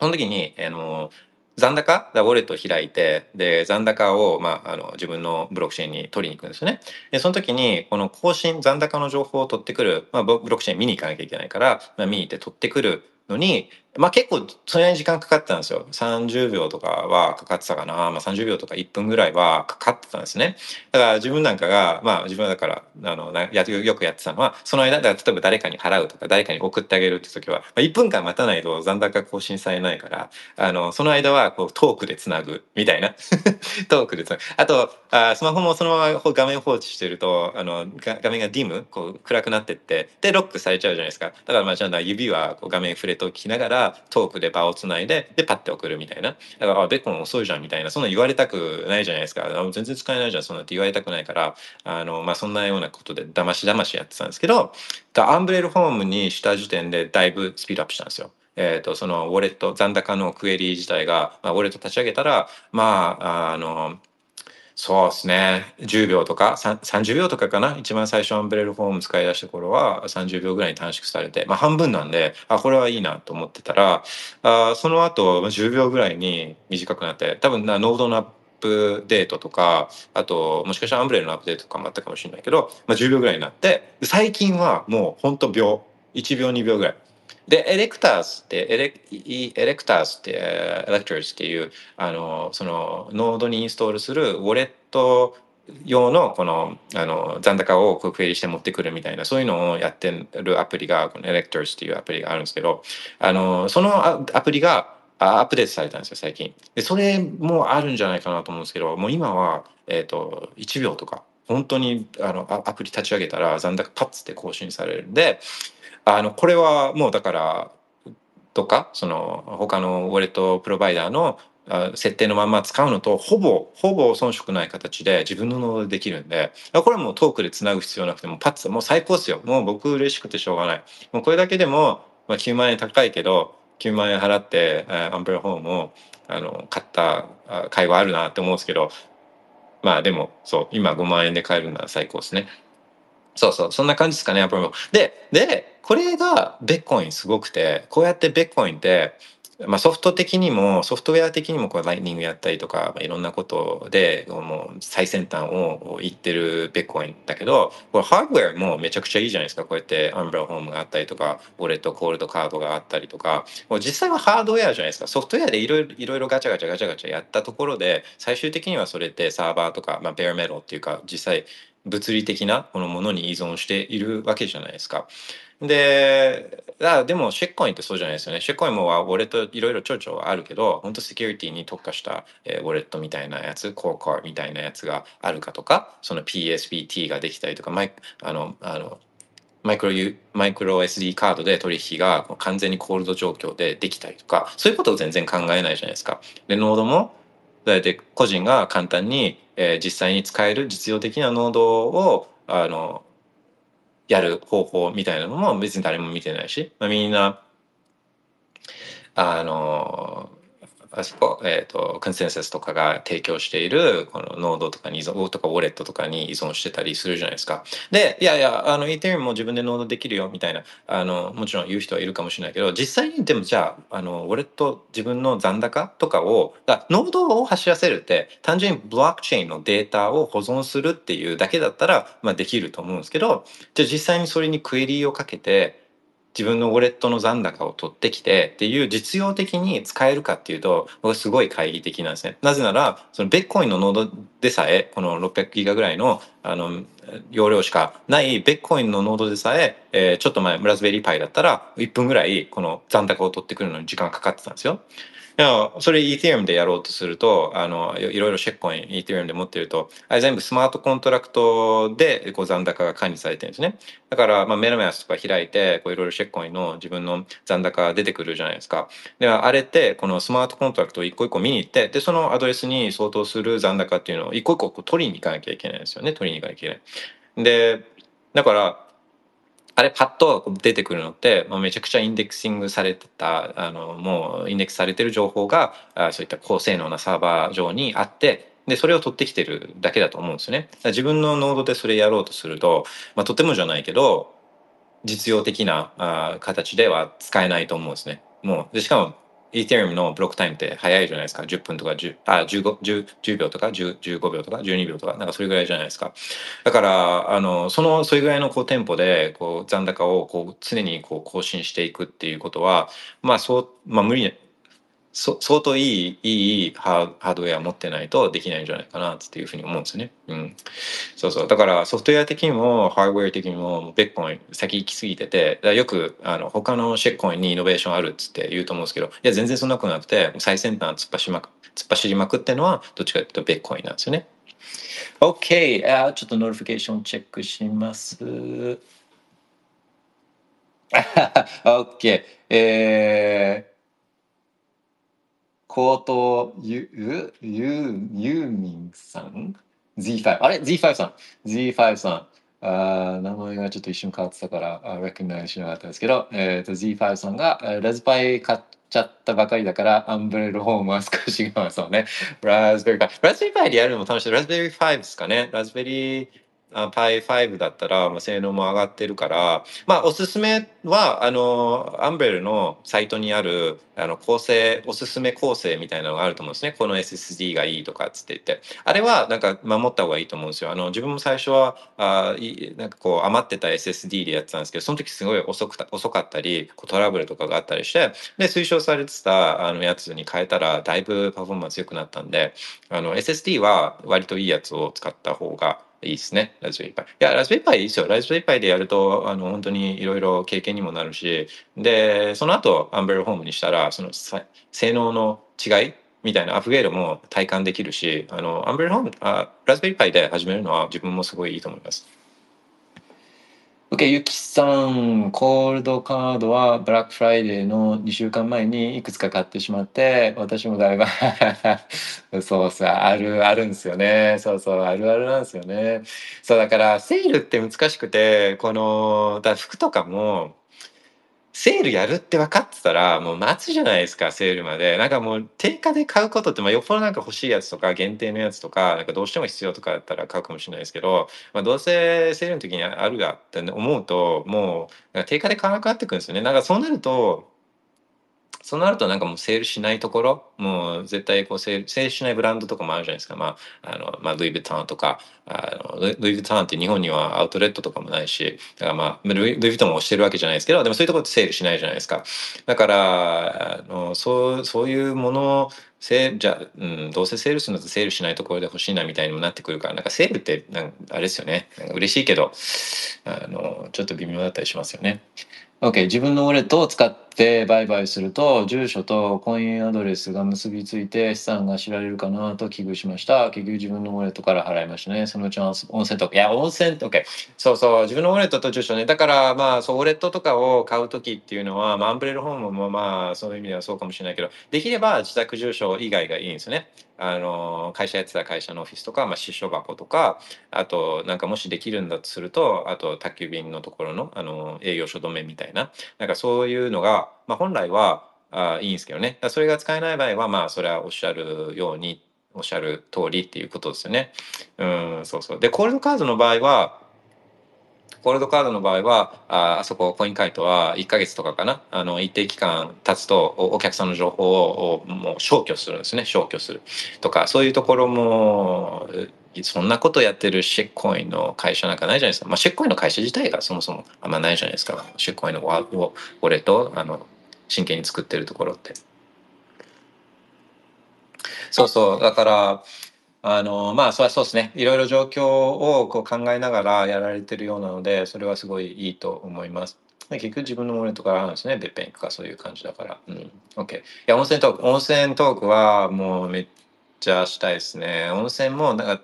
その時にあの残高？だウォレットを開いてで残高を、まあ、あの自分のブロックチェーンに取りに行くんですよね。でその時にこの更新残高の情報を取ってくる、まあ、ブロブロックチェーン見に行かなきゃいけないから、まあ、見に行って取ってくるのに、まあ、結構それなりに時間かかってたんですよ。30秒とかはかかってたかな、まあ、30秒とか1分ぐらいはかかってたんですね。だから自分なんかが、まあ自分はだから、あの、やよくやってたのは、その間、だ例えば誰かに払うとか誰かに送ってあげるって時は、まあ、1分間待たないと残高更新されないから、あの、その間はこうトークでつなぐみたいな。トークでつなぐ。あと、あスマホもそのまま画面放置してると、あの、画面がディム、こう暗くなってって、で、ロックされちゃうじゃないですか。だからまあちゃんと指はこう画面触れときながら、トークで場をつないで、で、パッて送るみたいな。だから、ベッコン遅いじゃんみたいな、そんな言われたくないじゃないですか。全然使えないじゃん、そんなって言われたくないから、あの、まあそんなようなことで、だましだましやってたんですけど、アンブレルホームにした時点でだいぶスピードアップしたんですよ。えー、とそのウォレット残高のクエリ自体が、まあ、ウォレット立ち上げたらまああのそうですね。10秒とか30秒とかかな。一番最初アンブレルフォーム使い出した頃は30秒ぐらいに短縮されて、まあ、半分なんであこれはいいなと思ってたらあその後10秒ぐらいに短くなって多分なノードのアップデートとかあともしかしたらアンブレルのアップデートとかもあったかもしれないけど、まあ、10秒ぐらいになって最近はもうほんと秒1秒2秒ぐらいで、エレクターズって、エレエレクターズって、エレクターズっていう、あの、その、ノードにインストールするウォレット用の、この、あの、残高をクエリして持ってくるみたいな、そういうのをやってるアプリが、このエレクターズっていうアプリがあるんですけど、あの、そのアプリが、アップデートされたんですよ、最近。で、それもあるんじゃないかなと思うんですけど、もう今は、えっ、と、1秒とか、本当にあのアプリ立ち上げたら残高パッツって更新されるんで、あのこれはもうだからとかその他のウォレットプロバイダーの設定のまま使うのとほぼほぼ遜色ない形で自分のノードでできるんでこれはもうトークでつなぐ必要なくてもパッツもう最高ですよ。もう僕嬉しくてしょうがない。もうこれだけでも、まあ、9万円高いけど9万円払ってアンブレホームをあの買った会話あるなって思うんですけどまあでもそう今5万円で買えるなら最高ですね。そうそう、そんな感じですかね、アップルも。で、で、これがベッコインすごくてこうやってベッコインってまあ、ソフト的にもソフトウェア的にもこうライニングやったりとか、まあ、いろんなことでもう最先端を言ってるベッコインだけどこれハードウェアもめちゃくちゃいいじゃないですか。こうやってアンブラホームがあったりとかウォレットコールドカードがあったりとか。もう実際はハードウェアじゃないですか。ソフトウェアでいろいろいろいろガチャガチャガチャガチャやったところで最終的にはそれってサーバーとか、まあ、ベアメロっていうか実際物理的なこのものに依存しているわけじゃないですか。で、あでも、シェッコインってそうじゃないですよね。シェッコインもウォレットいろいろちょちょあるけど、本当セキュリティに特化した、えー、ウォレットみたいなやつ、コーカーみたいなやつがあるかとか、その PSBT ができたりとか、マイあの、あの、マイクロ U、マイクロ SD カードで取引が完全にコールド状況でできたりとか、そういうことを全然考えないじゃないですか。で、ノードも、だいたい個人が簡単に、えー、実際に使える実用的なノードを、あの、やる方法みたいなのも別に誰も見てないし、まあ、みんな、あの、あそこ、えっ、ー、と、コンセンサスとかが提供している、このノードとかに依存、とかウォレットとかに依存してたりするじゃないですか。で、いやいや、あの、イーテリウムも自分でノードできるよ、みたいな、あの、もちろん言う人はいるかもしれないけど、実際にでもじゃあ、あの、ウォレット、自分の残高とかを、だノードを走らせるって、単純にブロックチェーンのデータを保存するっていうだけだったら、まあできると思うんですけど、じゃあ実際にそれにクエリーをかけて、自分のウォレットの残高を取ってきてっていう実用的に使えるかっていうと僕はすごい懐疑的なんですね。なぜならそのビットコインのノードでさえこの600ギガぐらいのあの容量しかないビットコインのノードでさええー、ちょっと前ラズベリーパイだったら1分ぐらいこの残高を取ってくるのに時間かかってたんですよ。いや、それ Ethereum でやろうとすると、あの、いろいろ shitcoin Ethereum で持ってると、あれ全部スマートコントラクトでこう残高が管理されてるんですね。だから、まあ、 MetaMask とか開いて、こういろいろ shitcoin の自分の残高が出てくるじゃないですか。では、あれって、このスマートコントラクトを一個一個見に行って、で、そのアドレスに相当する残高っていうのを一個一個こう取りに行かなきゃいけないんですよね。取りに行かなきゃいけない。で、だから、あれパッと出てくるのって、まあ、めちゃくちゃ indexing されてたあのもうインデックスされてる情報があそういった高性能なサーバー上にあってでそれを取ってきてるだけだと思うんですよね。自分のノードでそれやろうとすると、まあ、とてもじゃないけど実用的なあ形では使えないと思うんですね。もうでしかもイーテリアムのブロックタイムって早いじゃないですか。10分とか10、あ、15、10, 秒とか10 15秒とか12秒とか、なんかそれぐらいじゃないですか。だから、あの、その、それぐらいのこうテンポで、こう残高をこう常にこう更新していくっていうことは、まあそう、まあ無理、そ相当いい、いいハードウェア持ってないとできないんじゃないかなっていうふうに思うんですよね。うん。そうそう。だからソフトウェア的にもハードウェア的にもビットコイン先行き過ぎてて、よくあの他の shitcoin にイノベーションあるっつって言うと思うんですけど、いや全然そんなことなくて、最先端突っ走りまく突っ走りまくってのはどっちかというとビットコインなんですよね。OK! あちょっと notification チェックします。OK! えーコートユユユユーミンさん ?Z5。あれ ?Z5 さん。Z5 さん。あ名前がちょっと一瞬変わってたから、あ recognize しなかったですけど、えーと、Z5 さんが、ラズパイ買っちゃったばかりだから、 Umbrel Home は少し我慢そうね。ラズベリーパイ。ラズベリーパイでやるのも楽しい。ラズベリー5ですかね。ラズベリー Pi5 だったら、まあ、性能も上がってるから、まあ、おすすめは、あの、 Umbrel のサイトにある、あの、構成、おすすめ構成みたいなのがあると思うんですね。この SSD がいいとかっつって言って。あれは、なんか、守った方がいいと思うんですよ。あの、自分も最初は、あいなんかこう、余ってた SSD でやってたんですけど、その時すごい遅くた遅かったり、トラブルとかがあったりして、で、推奨されてた、あの、やつに変えたら、だいぶパフォーマンス良くなったんで、あの、SSD は割といいやつを使った方が、いいですね。ラズベリーパイ。いや、ラズベリーパイいいですよ。ラズベリーパイでやると、あの、本当にいろいろ経験にもなるし、で、その後、アンベルホームにしたら、その性能の違いみたいなアップグレードも体感できるし、あの、アンベルホーム、あラズベリーパイで始めるのは自分もすごいいいと思います。OK、ゆきさん、コールドカードはブラックフライデーの2週間前にいくつか買ってしまって、私もだいぶ そうそう、ある、あるんですよね。そうそう、あるあるなんですよね。そう、だから、セールって難しくて、この、だ服とかも、セールやるって分かってたら、もう待つじゃないですか、セールまで。なんかもう定価で買うことって、まあ、よっぽどなんか欲しいやつとか、限定のやつとか、なんかどうしても必要とかだったら買うかもしれないですけど、まあ、どうせセールの時にあるがって思うと、もう、定価で買わなくなってくるんですよね。なんかそうなると、そうなるとなんかもうセールしないところ、もう絶対こうセール、セールしないブランドとかもあるじゃないですか。まあ、あの、まあ、ルイ・ヴィトンとか、あのルイ・ヴィトンって日本にはアウトレットとかもないし、だからまあ、ルイ・ヴィトンもしてるわけじゃないですけど、でもそういうところってセールしないじゃないですか。だから、あのそう、そういうものを、セールじゃうん、どうせセールするのとセールしないところで欲しいなみたいにもなってくるから、なんかセールってなんあれですよね。嬉しいけど、あの、ちょっと微妙だったりしますよね。OK、自分のウォレットを使って売買すると、住所とコインアドレスが結びついて資産が知られるかなと危惧しました。結局自分のウォレットから払いましたね。そのうち温泉とか。いや、温泉、OK。そうそう、自分のウォレットと住所ね。だから、まあ、そう、ウォレットとかを買うときっていうのは、まあ、アンブレルホームもまあ、そういう意味ではそうかもしれないけど、できれば自宅住所以外がいいんですね。あの会社やってた会社のオフィスとか、まあ、支所箱とかあとなんかもしできるんだとするとあと宅急便のところのあの営業所止めみたいななんかそういうのが、まあ、本来はあいいんですけどねそれが使えない場合はまあそれはおっしゃるようにおっしゃる通りっていうことですよね。うんそうそうでコールドカードの場合はコールドカードの場合は、ああそこ、コインカイトは1ヶ月とかかな。あの、一定期間経つとお、お客さんの情報をもう消去するんですね。消去する。とか、そういうところも、そんなことやってるシェッコインの会社なんかないじゃないですか。まあ、シェッコインの会社自体がそもそもあんまないじゃないですか。シェッコインのウォレットあの、真剣に作ってるところって。そうそう。だから、あのまあそれはそうですねいろいろ状況をこう考えながらやられてるようなのでそれはすごいいいと思います。結局自分のものとかあるんですね別編とかそういう感じだから。うん。OK。いや温泉トーク温泉トークはもうめっちゃしたいですね。温泉もなんか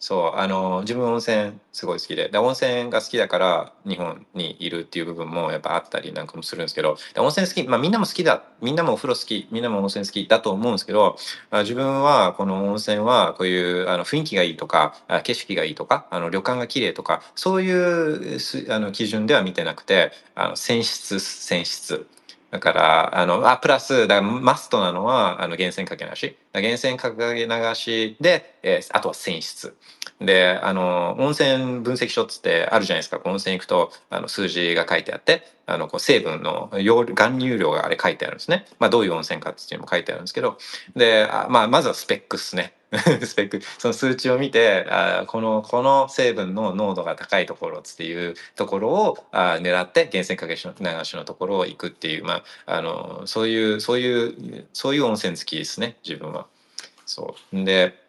そう、あの、自分温泉すごい好きで、で、温泉が好きだから日本にいるっていう部分もやっぱあったりなんかもするんですけど、で温泉好き、まあみんなも好きだ、みんなもお風呂好き、みんなも温泉好きだと思うんですけど、まあ、自分はこの温泉はこういうあの雰囲気がいいとか、景色がいいとか、あの旅館が綺麗とか、そういうあの基準では見てなくて、あの泉質、泉質。だから、あの、あ、プラス、だマストなのは、あの、源泉かけ流し。源泉かけ流しで、えー、あとは泉質。で、あの、温泉分析書ってあるじゃないですか。温泉行くと、あの、数字が書いてあって、あの、こう成分の含入量があれ書いてあるんですね。まあ、どういう温泉かっていうのも書いてあるんですけど、で、あまあ、まずはスペックっすね。スペックその数値を見てあこのこの成分の濃度が高いところっていうところをあ狙って源泉かけ流しのところを行くっていう、まあ、あのそういうそういうそういう温泉付きですね自分は。そうで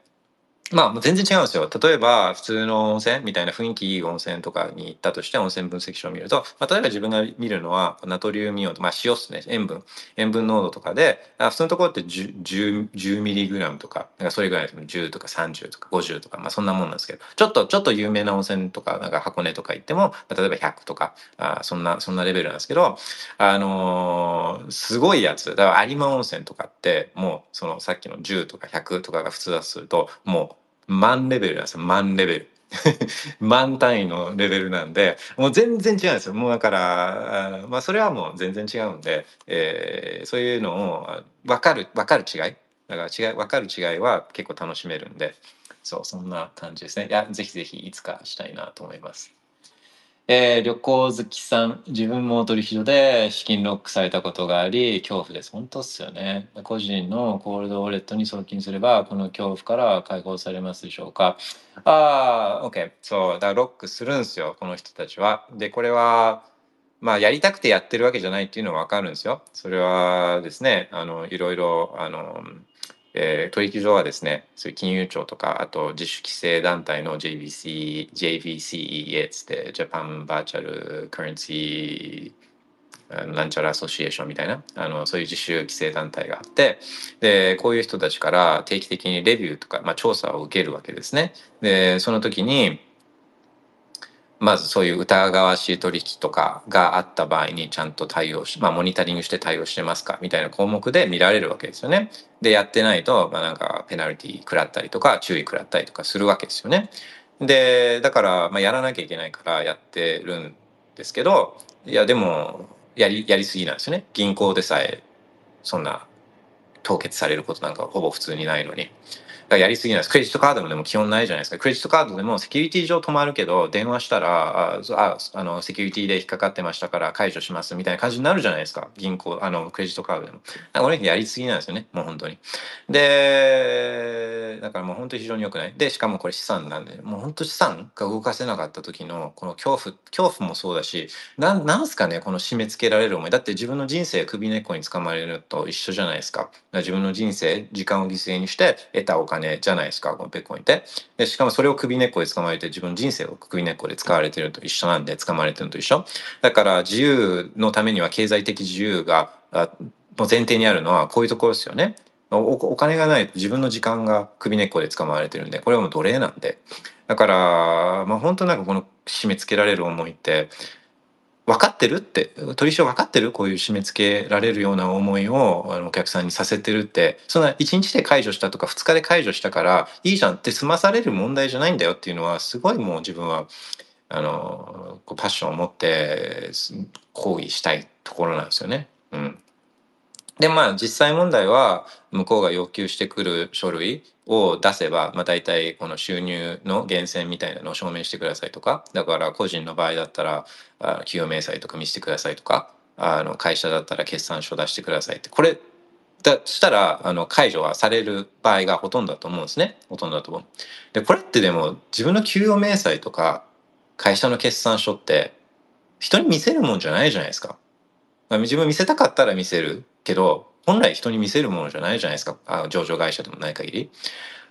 まあ全然違うんですよ。例えば普通の温泉みたいな雰囲気いい温泉とかに行ったとして温泉分析書を見ると、まあ、例えば自分が見るのはナトリウムイオンと、まあ、塩っすね、塩分、塩分濃度とかで、あ普通のところって 10, 10, ミリグラムとか、なんかそれぐらいです10とか30とか50とか、まあそんなもんなんですけど、ちょっと、ちょっと有名な温泉とか、なんか箱根とか行っても、例えば100とか、あそんな、そんなレベルなんですけど、あのー、すごいやつ、だから有馬温泉とかって、もうそのさっきの10とか100とかが普通だとすると、もう万レベルなんですよ。万レベル。万単位のレベルなんでもう全然違うんですよ。もうだからまあそれはもう全然違うんで、えー、そういうのを分かる分かる違い。だから違い分かる違いは結構楽しめるんで。そうそんな感じですね。いやぜひぜひいつかしたいなと思います。えー、旅行好きさん、自分も取引所で資金ロックされたことがあり、恐怖です。本当っすよね。個人のコールドウォレットに送金すれば、この恐怖から解放されますでしょうか。ああ、OK。そう。だからロックするんすよ、この人たちは。で、これは、まあ、やりたくてやってるわけじゃないっていうのはわかるんですよ。それはですね、あの、いろいろ、あの、えー、取引所はですね、そういう金融庁とか、あと自主規制団体の JVC、JVCEA つって、ジャパンバーチャルカレンシーなんちゃらアソシエーションみたいな、あの、そういう自主規制団体があって、で、こういう人たちから定期的にレビューとか、まあ、調査を受けるわけですね。で、その時に、まずそういう疑わしい取引とかがあった場合にちゃんと対応し、まあモニタリングして対応してますかみたいな項目で見られるわけですよね。で、やってないと、まあなんかペナルティ食らったりとか注意食らったりとかするわけですよね。で、だから、まあやらなきゃいけないからやってるんですけど、いやでも、やりやりすぎなんですよね銀行でさえそんな凍結されることなんかほぼ普通にないのに。だからやりすぎなんです。クレジットカードでも基本ないじゃないですか。クレジットカードでもセキュリティ上止まるけど、電話したら、あ、あの、セキュリティで引っかかってましたから解除しますみたいな感じになるじゃないですか。銀行、あの、クレジットカードでも。だからこれやりすぎなんですよね。もう本当に。で、だからもう本当に非常に良くない。で、しかもこれ資産なんで、もう本当資産が動かせなかった時のこの恐怖、恐怖もそうだし、なん、なんすかね、この締め付けられる思い。だって自分の人生首根っこにつかまれると一緒じゃないですか。か自分の人生、時間を犠牲にして得たお金じゃないですか、このベッコインって。で、しかもそれを首根っこで掴まれて自分の人生を首根っこで使われてるのと一緒なんで、掴まれてるのと一緒。だから自由のためには経済的自由が、あもう前提にあるのはこういうところですよね。おお金がないと自分の時間が首根っこで捕まわれてるんでこれはもう奴隷なんでだからまあ本当なんかこの締め付けられる思いって分かってるって取り証分かってる？こういう締め付けられるような思いをあのお客さんにさせてるって。そんな1日で解除したとか2日で解除したからいいじゃんって済まされる問題じゃないんだよっていうのはすごいもう自分はあのこうパッションを持って抗議したいところなんですよね。うん。でまあ実際問題は向こうが要求してくる書類を出せば、まあ、大体この収入の源泉みたいなのを証明してくださいとかだから個人の場合だったらあ給与明細とか見せてくださいとかあの会社だったら決算書出してくださいってこれだしたらあの解除はされる場合がほとんどだと思うんですねほとんどだと思う。でこれってでも自分の給与明細とか会社の決算書って人に見せるもんじゃないじゃないですか。自分見せたかったら見せるけど本来人に見せるものじゃないじゃないですか。あ上場会社でもない限り。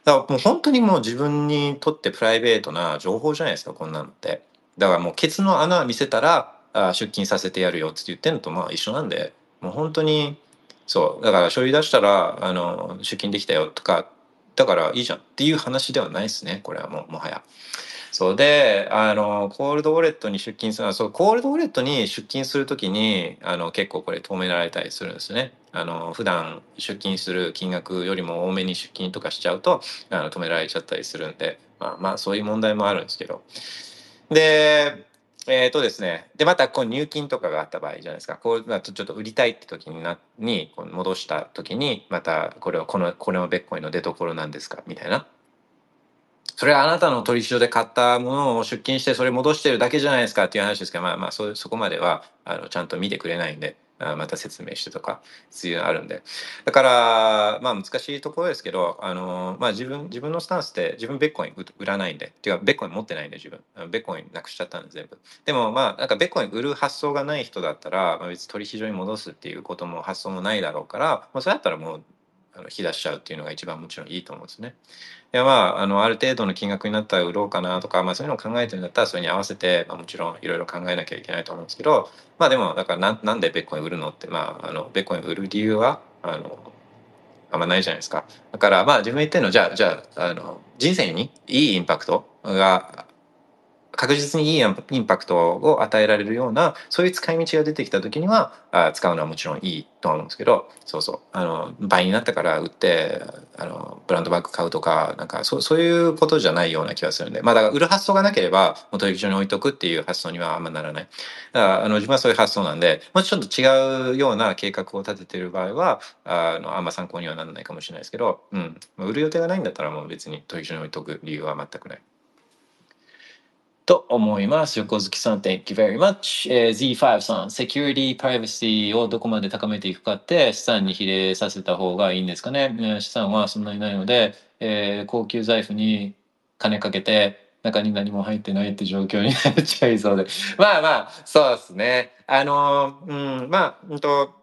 だからもう本当にもう自分にとってプライベートな情報じゃないですかこんなのって。だからもうケツの穴見せたらあ出勤させてやるよって言ってんのとまあ一緒なんで。もう本当にそう。だから書類出したらあの出勤できたよとかだからいいじゃんっていう話ではないですね。これはもうもはや。そうであのコールドウォレットに出勤するのはそうコールドウォレットに出勤する時にあの結構これ止められたりするんですね。あの普段出勤する金額よりも多めに出勤とかしちゃうとあの止められちゃったりするんでまあまあそういう問題もあるんですけど。でえっ、ー、とですね。でまたこう入金とかがあった場合じゃないですか。こう、まあ、ちょっと売りたいって時になにこう戻した時にまたこれはこのこれはベッコインの出所なんですか？みたいな。それはあなたの取引所で買ったものを出金してそれ戻してるだけじゃないですか？っていう話ですけどまあまあそそこまではあのちゃんと見てくれないんで。また説明してとか必要あるんで。だからまあ難しいところですけどあの、まあ、自分自分のスタンスって自分ベッコイン売らないんで。っていうかベッコイン持ってないんで自分。ベッコインなくしちゃったんで全部。でもまあなんかベッコイン売る発想がない人だったら、まあ、別に取引所に戻すっていうことも発想もないだろうから、まあ、それだったらもうあの引き出しちゃうっていうのが一番もちろんいいと思うんですね。いやまああのある程度の金額になったら売ろうかなとか、まあ、そういうのを考えてるんだったらそれに合わせて、まあ、もちろんいろいろ考えなきゃいけないと思うんですけどまあでもだからなんなんでベッコイン売るのってまああのベッコイン売る理由はあのあんまないじゃないですか。だからまあ自分言ってるのじゃあじゃああの人生にいいインパクトが確実にいいインパクトを与えられるようなそういう使い道が出てきた時にはあ使うのはもちろんいいとは思うんですけどそうそう。あの倍になったから売ってあのブランドバッグ買うとかなんかそそういうことじゃないような気がするんで。まあだから売る発想がなければもう取引所に置いとくっていう発想にはあんまならない。だからあの自分はそういう発想なんでもうちょっと違うような計画を立ててる場合はあのあんま参考にはならないかもしれないですけど、うん、売る予定がないんだったらもう別に取引所に置いとく理由は全くない。と思います。横月さん、Thank you very much、えー。Z5 さん、セキュリティ、プライバシーをどこまで高めていくかって資産に比例させた方がいいんですかね。資産はそんなにないので、えー、高級財布に金かけて中に何も入ってないって状況になっちゃいそうで。まあまあ、そうですね。あの、うん、まあ、うんと、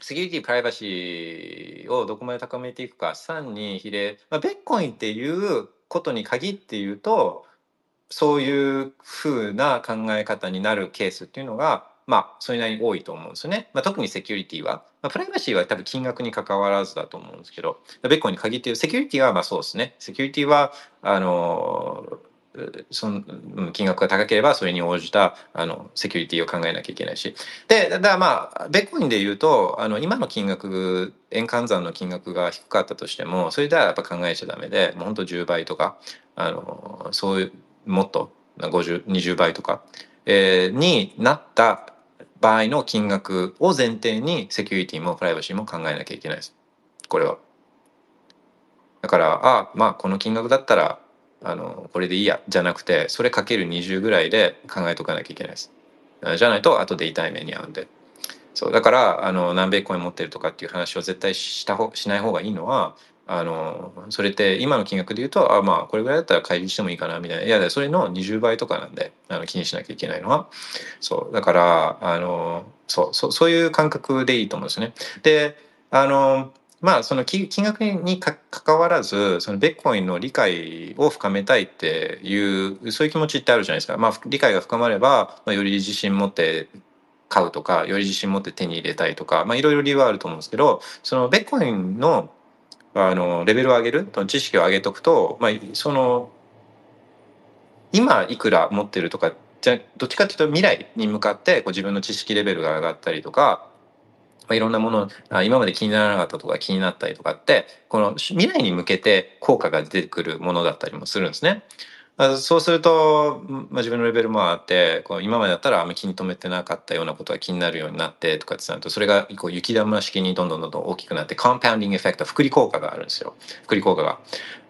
セキュリティ、プライバシーをどこまで高めていくか、資産に比例、まあ、ベッコインっていうことに限って言うと、そういう風な考え方になるケースっていうのがまあそれなりに多いと思うんですよね。まあ、特にセキュリティは、まあ、プライバシーは多分金額に関わらずだと思うんですけどベッコイに限ってるセキュリティはまあそうですね。セキュリティはあのその金額が高ければそれに応じたあのセキュリティを考えなきゃいけないし。でだからまあベッコインで言うとあの今の金額円換算の金額が低かったとしてもそれではやっぱ考えちゃダメでもうほんと10倍とかあのそういうもっと50 20倍とか、えー、になった場合の金額を前提にセキュリティもプライバシーも考えなきゃいけないです。これは。だから、あまあこの金額だったらあのこれでいいやじゃなくてそれかける20ぐらいで考えとかなきゃいけないです。じゃないと後で痛い目に遭うんで。そうだからあの何米コイン持ってるとかっていう話を絶対したほしない方がいいのはあのそれって今の金額で言うとあまあこれぐらいだったら会議してもいいかなみたいないやそれの20倍とかなんであの気にしなきゃいけないのはそうだからあのそうそうそういう感覚でいいと思うんですね。であのまあその金額にかかわらずそのベッコインの理解を深めたいっていうそういう気持ちってあるじゃないですか。まあ理解が深まれば、まあ、より自信持って買うとかより自信持って手に入れたいとか、まあ、いろいろ理由はあると思うんですけどそのベッコインのあのレベルを上げる知識を上げとくと、まあ、その今いくら持ってるとかじゃどっちかっていうと未来に向かってこう自分の知識レベルが上がったりとか、まあ、いろんなものあ今まで気にならなかったとか気になったりとかってこの未来に向けて効果が出てくるものだったりもするんですね。そうすると、まあ、自分のレベルもあってこう今までだったらあんまり気に留めてなかったようなことが気になるようになってとかってなるとそれがこう雪玉式にどんどんどんどん大きくなってコンパウンディングエフェクト福利効果があるんですよ。福利効果が。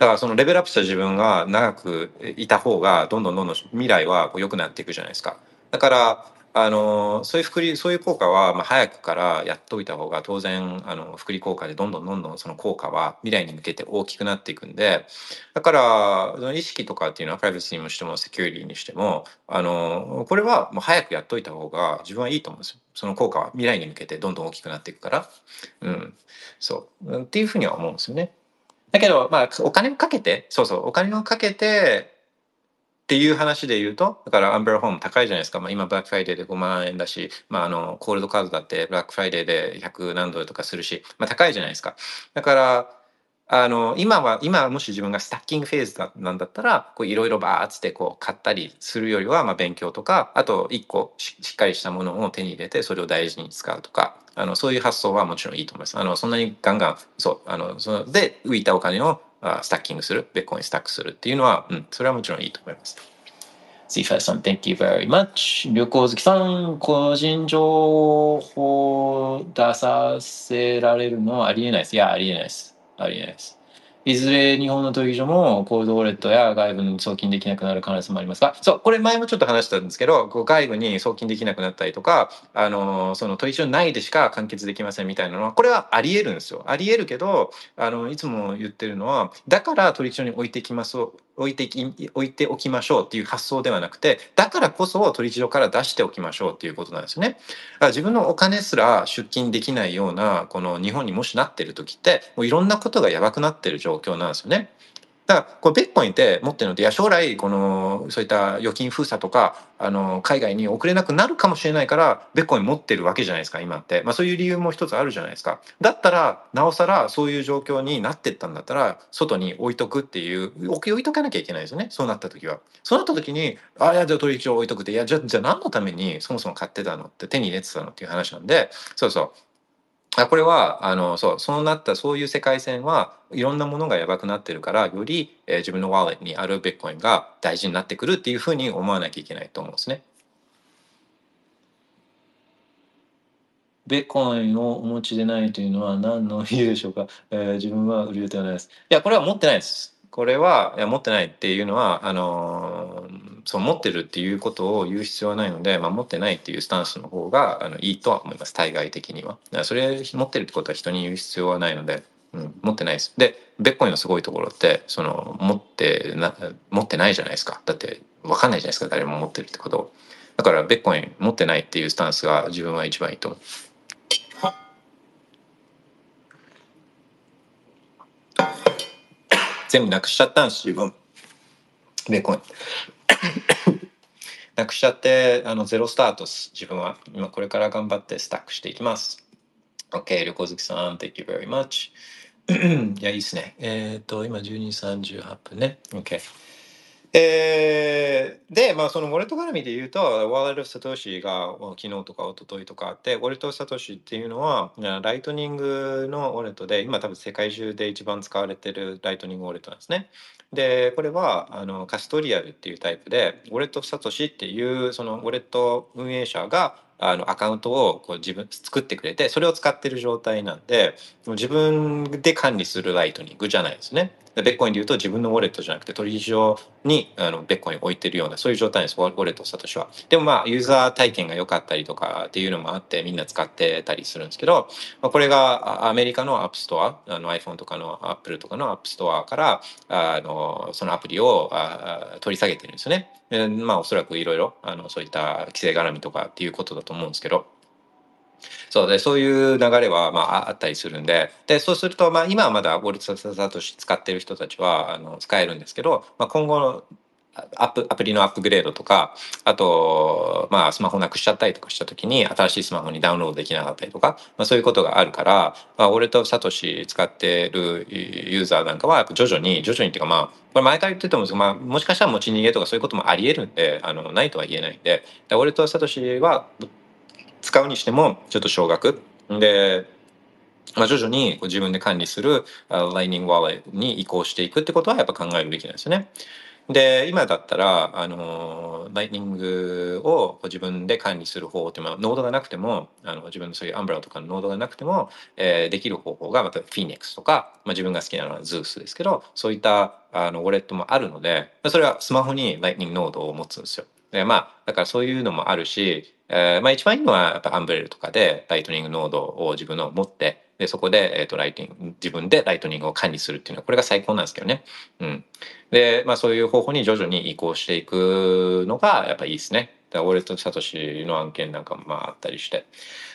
だからそのレベルアップした自分が長くいた方がどんどんどんどん未来はこう良くなっていくじゃないですか。だからあのそういう福利そういう効果は、まあ、早くからやっておいた方が当然あの福利効果でどんどんどんどんその効果は未来に向けて大きくなっていくんでだからその意識とかっていうのはプライバシーにしてもセキュリティにしてもあのこれはもう早くやっといた方が自分はいいと思うんですよ。その効果は未来に向けてどんどん大きくなっていくから。うん、そうっていうふうには思うんですよね。だけど、まあ、お金をかけて、そうそう、お金をかけて、っていう話で言うと、だから Umbrel Home 高いじゃないですか。まあ、今、ブラックフライデーで5万円だし、まあ、あの、 Coldcard だってブラックフライデーで100何ドルとかするし、まあ、高いじゃないですか。だから、あの、今は、今もし自分が stacking フェーズなんだったら、こういろいろバーッつってこう買ったりするよりは、まあ勉強とか、あと一個しっかりしたものを手に入れて、それを大事に使うとか、あの、そういう発想はもちろんいいと思います。あの、そんなにガンガン、そう、あの、そので浮いたお金をstacking する、ビットコイン stack するっていうのは、うん、それはもちろんいいと思います。シーファイさん、Thank you very much. 旅行好きさん、個人情報出させられるのはありえないです。いや、ありえないです。ありえないです。いずれ日本の取引所もコールドウォレットや外部に送金できなくなる可能性もありますが、そう、これ前もちょっと話したんですけど、外部に送金できなくなったりとか、あの、その取引所内でしか完結できませんみたいなのは、これはあり得るんですよ。あり得るけど、あの、いつも言ってるのは、だから取引所に置いてきます置いてき置いておきましょうっていう発想ではなくてだからこそ取引所から出しておきましょうっていうことなんですよね。自分のお金すら出金できないようなこの日本にもしなってる時ってもういろんなことがやばくなってる状況なんですよね。だからこれベッコインって持ってるのでいや将来このそういった預金封鎖とかあの海外に送れなくなるかもしれないからベッコイン持ってるわけじゃないですか今って、まあ、そういう理由も一つあるじゃないですか。だったらなおさらそういう状況になってったんだったら外に置いとくっていう置いとかなきゃいけないですよね。そうなった時は。そうなった時にあいやじゃあ取引所置いとくっていやじゃあじゃあ何のためにそもそも買ってたのって手に入れてたのっていう話なんでそうそう。あこれはあのそうそうなったそういう世界線はいろんなものがやばくなってるからより、えー、自分のワーレットにあるビットコインが大事になってくるっていうふうに思わなきゃいけないと思うんですね。ビットコインをお持ちでないというのは何の理由でしょうか、えー、自分は売る予定はないです。いや、これは持ってないです。これはいや持ってないっていうのはあのそう持ってるっていうことを言う必要はないので、まあ、持ってないっていうスタンスの方があのいいとは思います対外的には。それ持ってるってことは人に言う必要はないので、うん、持ってないです。でベッコインのすごいところってその持ってな持ってないじゃないですかだって分かんないじゃないですか誰も持ってるってことだからベッコイン持ってないっていうスタンスが自分は一番いいと思う。全部なくしちゃったんです自分。ベーコンなくしちゃってあのゼロスタートす自分は。今これから頑張ってスタックしていきます。OK 旅行好きさん Thank you very much いやいいっすね。えっ、ー、と今12時38分ね。OK えー、で、まあ、そのウォレット絡みで言うと、ワールドサトシが昨日とか一昨日とかあって、ウォレットサトシっていうのは、ライトニングのウォレットで、今多分世界中で一番使われてるライトニングウォレットなんですね。で、これはあの custodial っていうタイプで、 Wallet of Satoshi っていうそのウォレット運営者があのアカウントをこう自分作ってくれてそれを使ってる状態なんで自分で管理するライトニングじゃないですね。でビットコインで言うと自分のウォレットじゃなくて取引所にあのビットコイン置いてるようなそういう状態です Wallet of Satoshi は。でもまあユーザー体験が良かったりとかっていうのもあってみんな使ってたりするんですけど、まあ、これがアメリカのアップストアあの iPhone とかの Apple とかのアップストアからあのそのアプリをあ取り下げてるんですよね。まあおそらくいろいろそういった規制絡みとかっていうことだと思うんですけど。そうでそういう流れはまああったりするんで。でそうするとまあ今はまだ Wallet of Satoshi 使ってる人たちはあの使えるんですけど、まあ、今後のアップアプリのアップグレードとかあとまあスマホなくしちゃったりとかした時に新しいスマホにダウンロードできなかったりとか、まあ、そういうことがあるから、まあ、 Wallet of Satoshi 使ってるユーザーなんかは徐々に徐々にっていうかまあこれ前から言ってても、まあ、もしかしたら持ち逃げとかそういうこともありえるんであのないとは言えないんで。俺とサトシは使うにしてもちょっと少額で、まあ、徐々に自分で管理する Lightning Wallet に移行していくってことはやっぱ考えるべきなんですよね。で今だったらあのライティングを自分で管理する方法ってまあノードがなくてもあの自分のそういうアンブラとかのノードがなくても、えー、できる方法がまたフィニックスとか、まあ、自分が好きなのはズースですけどそういったあのウォレットもあるのでそれはスマホにライティングノードを持つんですよ。でまあだからそういうのもあるし、えーまあ、一番いいのはやっぱアンブレルとかでライトニングノードを自分の持ってでそこで、えーと、ライトニング自分でライトニングを管理するっていうのはこれが最高なんですけどね。うん、で、まあ、そういう方法に徐々に移行していくのがやっぱいいですね。 Wallet of Satoshi の案件なんかもまああったりして。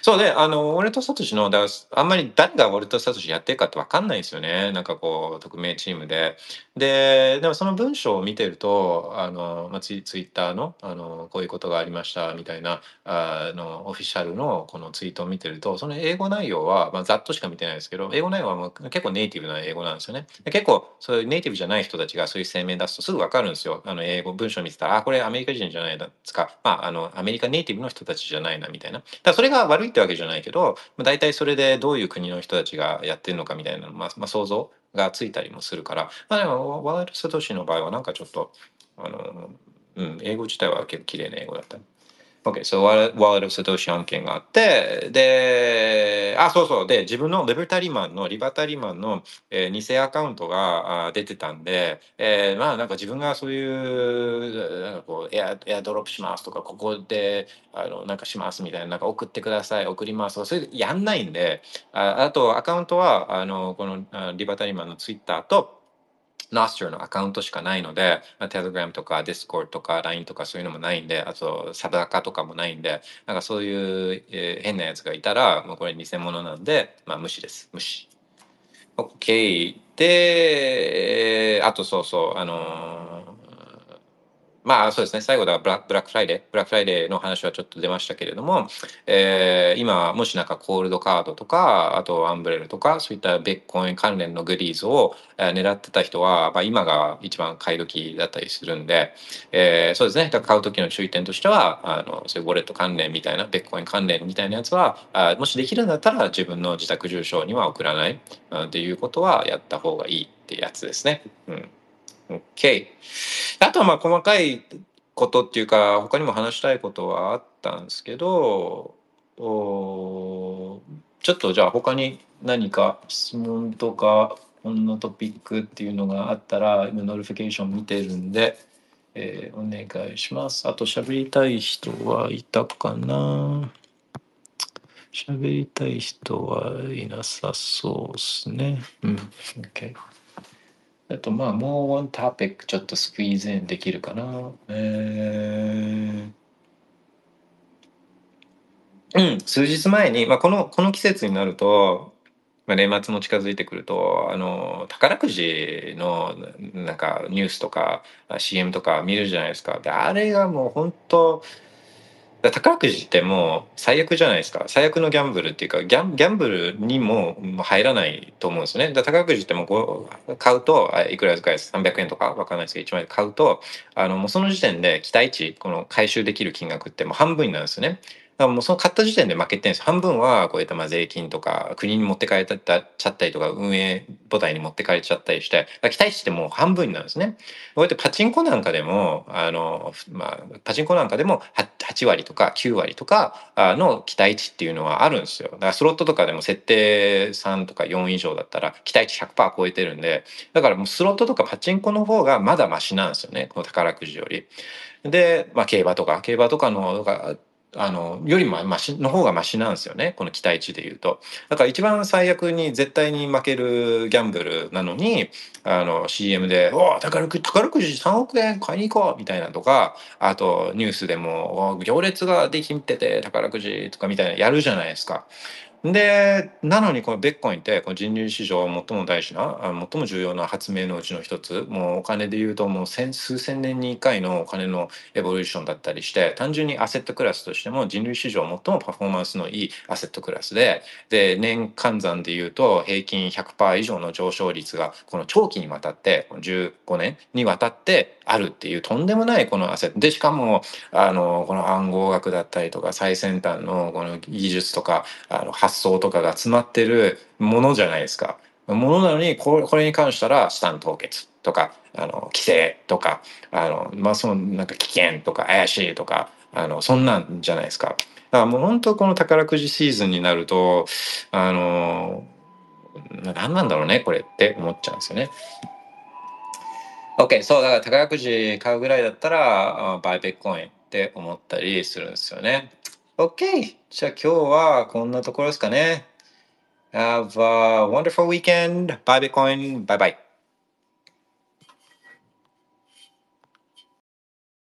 そうで、あの、 Wallet of Satoshi の、だあんまり誰が Wallet of Satoshi やってるかって分かんないんですよね。なんかこう、匿名チームで。で、でもその文章を見てると、あの、まあ、ツイツイッターの、あの、こういうことがありましたみたいな、あの、オフィシャルのこのツイートを見てると、その英語内容は、まあ、ざっとしか見てないですけど、英語内容はもう結構ネイティブな英語なんですよね。結構、そういうネイティブじゃない人たちがそういう声明出すとすぐ分かるんですよ。あの、英語、文章見てたら、あ、これアメリカ人じゃないですか。まあ、あの、アメリカネイティブの人たちじゃないなみたいな。だそれが悪いってわけじゃないけど、まあ、大体それでどういう国の人たちがやってるのかみたいな、まあ、まあ、想像がついたりもするから、まあ、でもワールド・サトシの場合はなんかちょっとあの、うん、英語自体は結構綺麗な英語だった。OK、so ワールド・サトシ案件があって、で、あ、そうそう、で、自分のリバタリマンの、リバタリマンの、えー、偽アカウントがあ出てたんで、えー、まあなんか自分がそういう、なんかこうエア、エアドロップしますとか、ここで、あの、なんかしますみたいな、なんか送ってください、送りますとか、それやんないんで、ああとアカウントは、あの、このリバタリマンのツイッターと、Nostr のアカウントしかないので、まあ、Telegram とか Discord とか LINE とかそういうのもないんで、あとサブアカとかもないんで、なんかそういう、えー、変なやつがいたら、もうこれ偽物なんで、まあ無視です。無視。OK。で、あとそうそう、あのーまあそうですね、最後だブラブラックフライデー、ブラックフライデーの話はちょっと出ましたけれども、えー、今、もしなんか Coldcard とか、あと Umbrel とか、そういったビットコイン関連のグッズを、狙ってた人は、まあ、今が一番買い時だったりするんで、えー、そうですね、買う時の注意点としては、あのそういうウォレット関連みたいな、ビットコイン関連みたいなやつは、あもしできるんだったら自分の自宅住所には送らないっていうことはやった方がいいってやつですね。うん。OK。あとはまあ細かいことっていうか他にも話したいことはあったんですけどおちょっとじゃあ他に何か質問とかこんなトピックっていうのがあったら今 notification 見てるんで、えー、お願いします。あと喋りたい人はいたかな？喋りたい人はいなさそうですね。うん。OK。あとまあもうワントピックちょっとスクイーズインできるかな。えー、うん、数日前に、まあ、このこの季節になると、まあ、年末も近づいてくるとあの宝くじのなんかニュースとか CM とか見るじゃないですか。であれがもう本当だ宝くじってもう最悪じゃないですか。最悪のギャンブルっていうかギャンギャンブルにも入らないと思うんですよね。だ宝くじってもう買うといくらです。300円とか分かんないですけど1万円買うとあのもうその時点で期待値この回収できる金額ってもう半分になるんですよね。からもうその買った時点で負けてるんです半分はこういったまあ税金とか国に持って帰っちゃったりとか運営母体に持って帰っちゃったりして期待値ってもう半分になるんですね。こうやってパチンコなんかでもあの、まあ、パチンコなんかでも 8, 割とか9割とかの期待値っていうのはあるんですよ。だからスロットとかでも設定3とか4以上だったら期待値100%超えてるんでだからもうスロットとかパチンコの方がまだマシなんですよねこの宝くじより。で、まあ、競馬とか競馬とかのがあのよりもマシの方がマシなんですよねこの期待値で言うとだから一番最悪に絶対に負けるギャンブルなのにあの CM で「お宝くじ宝くじ3億円買いに行こう」みたいなとかあとニュースでも「行列ができてて宝くじ」とかみたいなやるじゃないですか。でなのにこのベッコインってこの人類史上最も大事な最も重要な発明のうちの一つ。もうお金で言うともう千数千年に1回のお金のエボリューションだったりして単純にアセットクラスとしても人類史上最もパフォーマンスのいいアセットクラスでで年換算で言うと平均100%以上の上昇率がこの長期にわたって15年にわたってあるっていうとんでもないこのアセット。でしかもあのこの暗号学だったりとか最先端のこの技術とかあの発発想とかが詰まってるものじゃないですか。ものなのにこれに関したら資産凍結とかあの規制とかあの、まあ、そのなんか危険とか怪しいとかあのそんなんじゃないですか。だからもう本当この宝くじシーズンになるとあの何なんだろうねこれって思っちゃうんですよね。OK そうだから宝くじ買うぐらいだったらバイベッコインって思ったりするんですよね。OK! じゃあ今日はこんなところですかね。Have a wonderful weekend. Bye Bitcoin. Bye bye.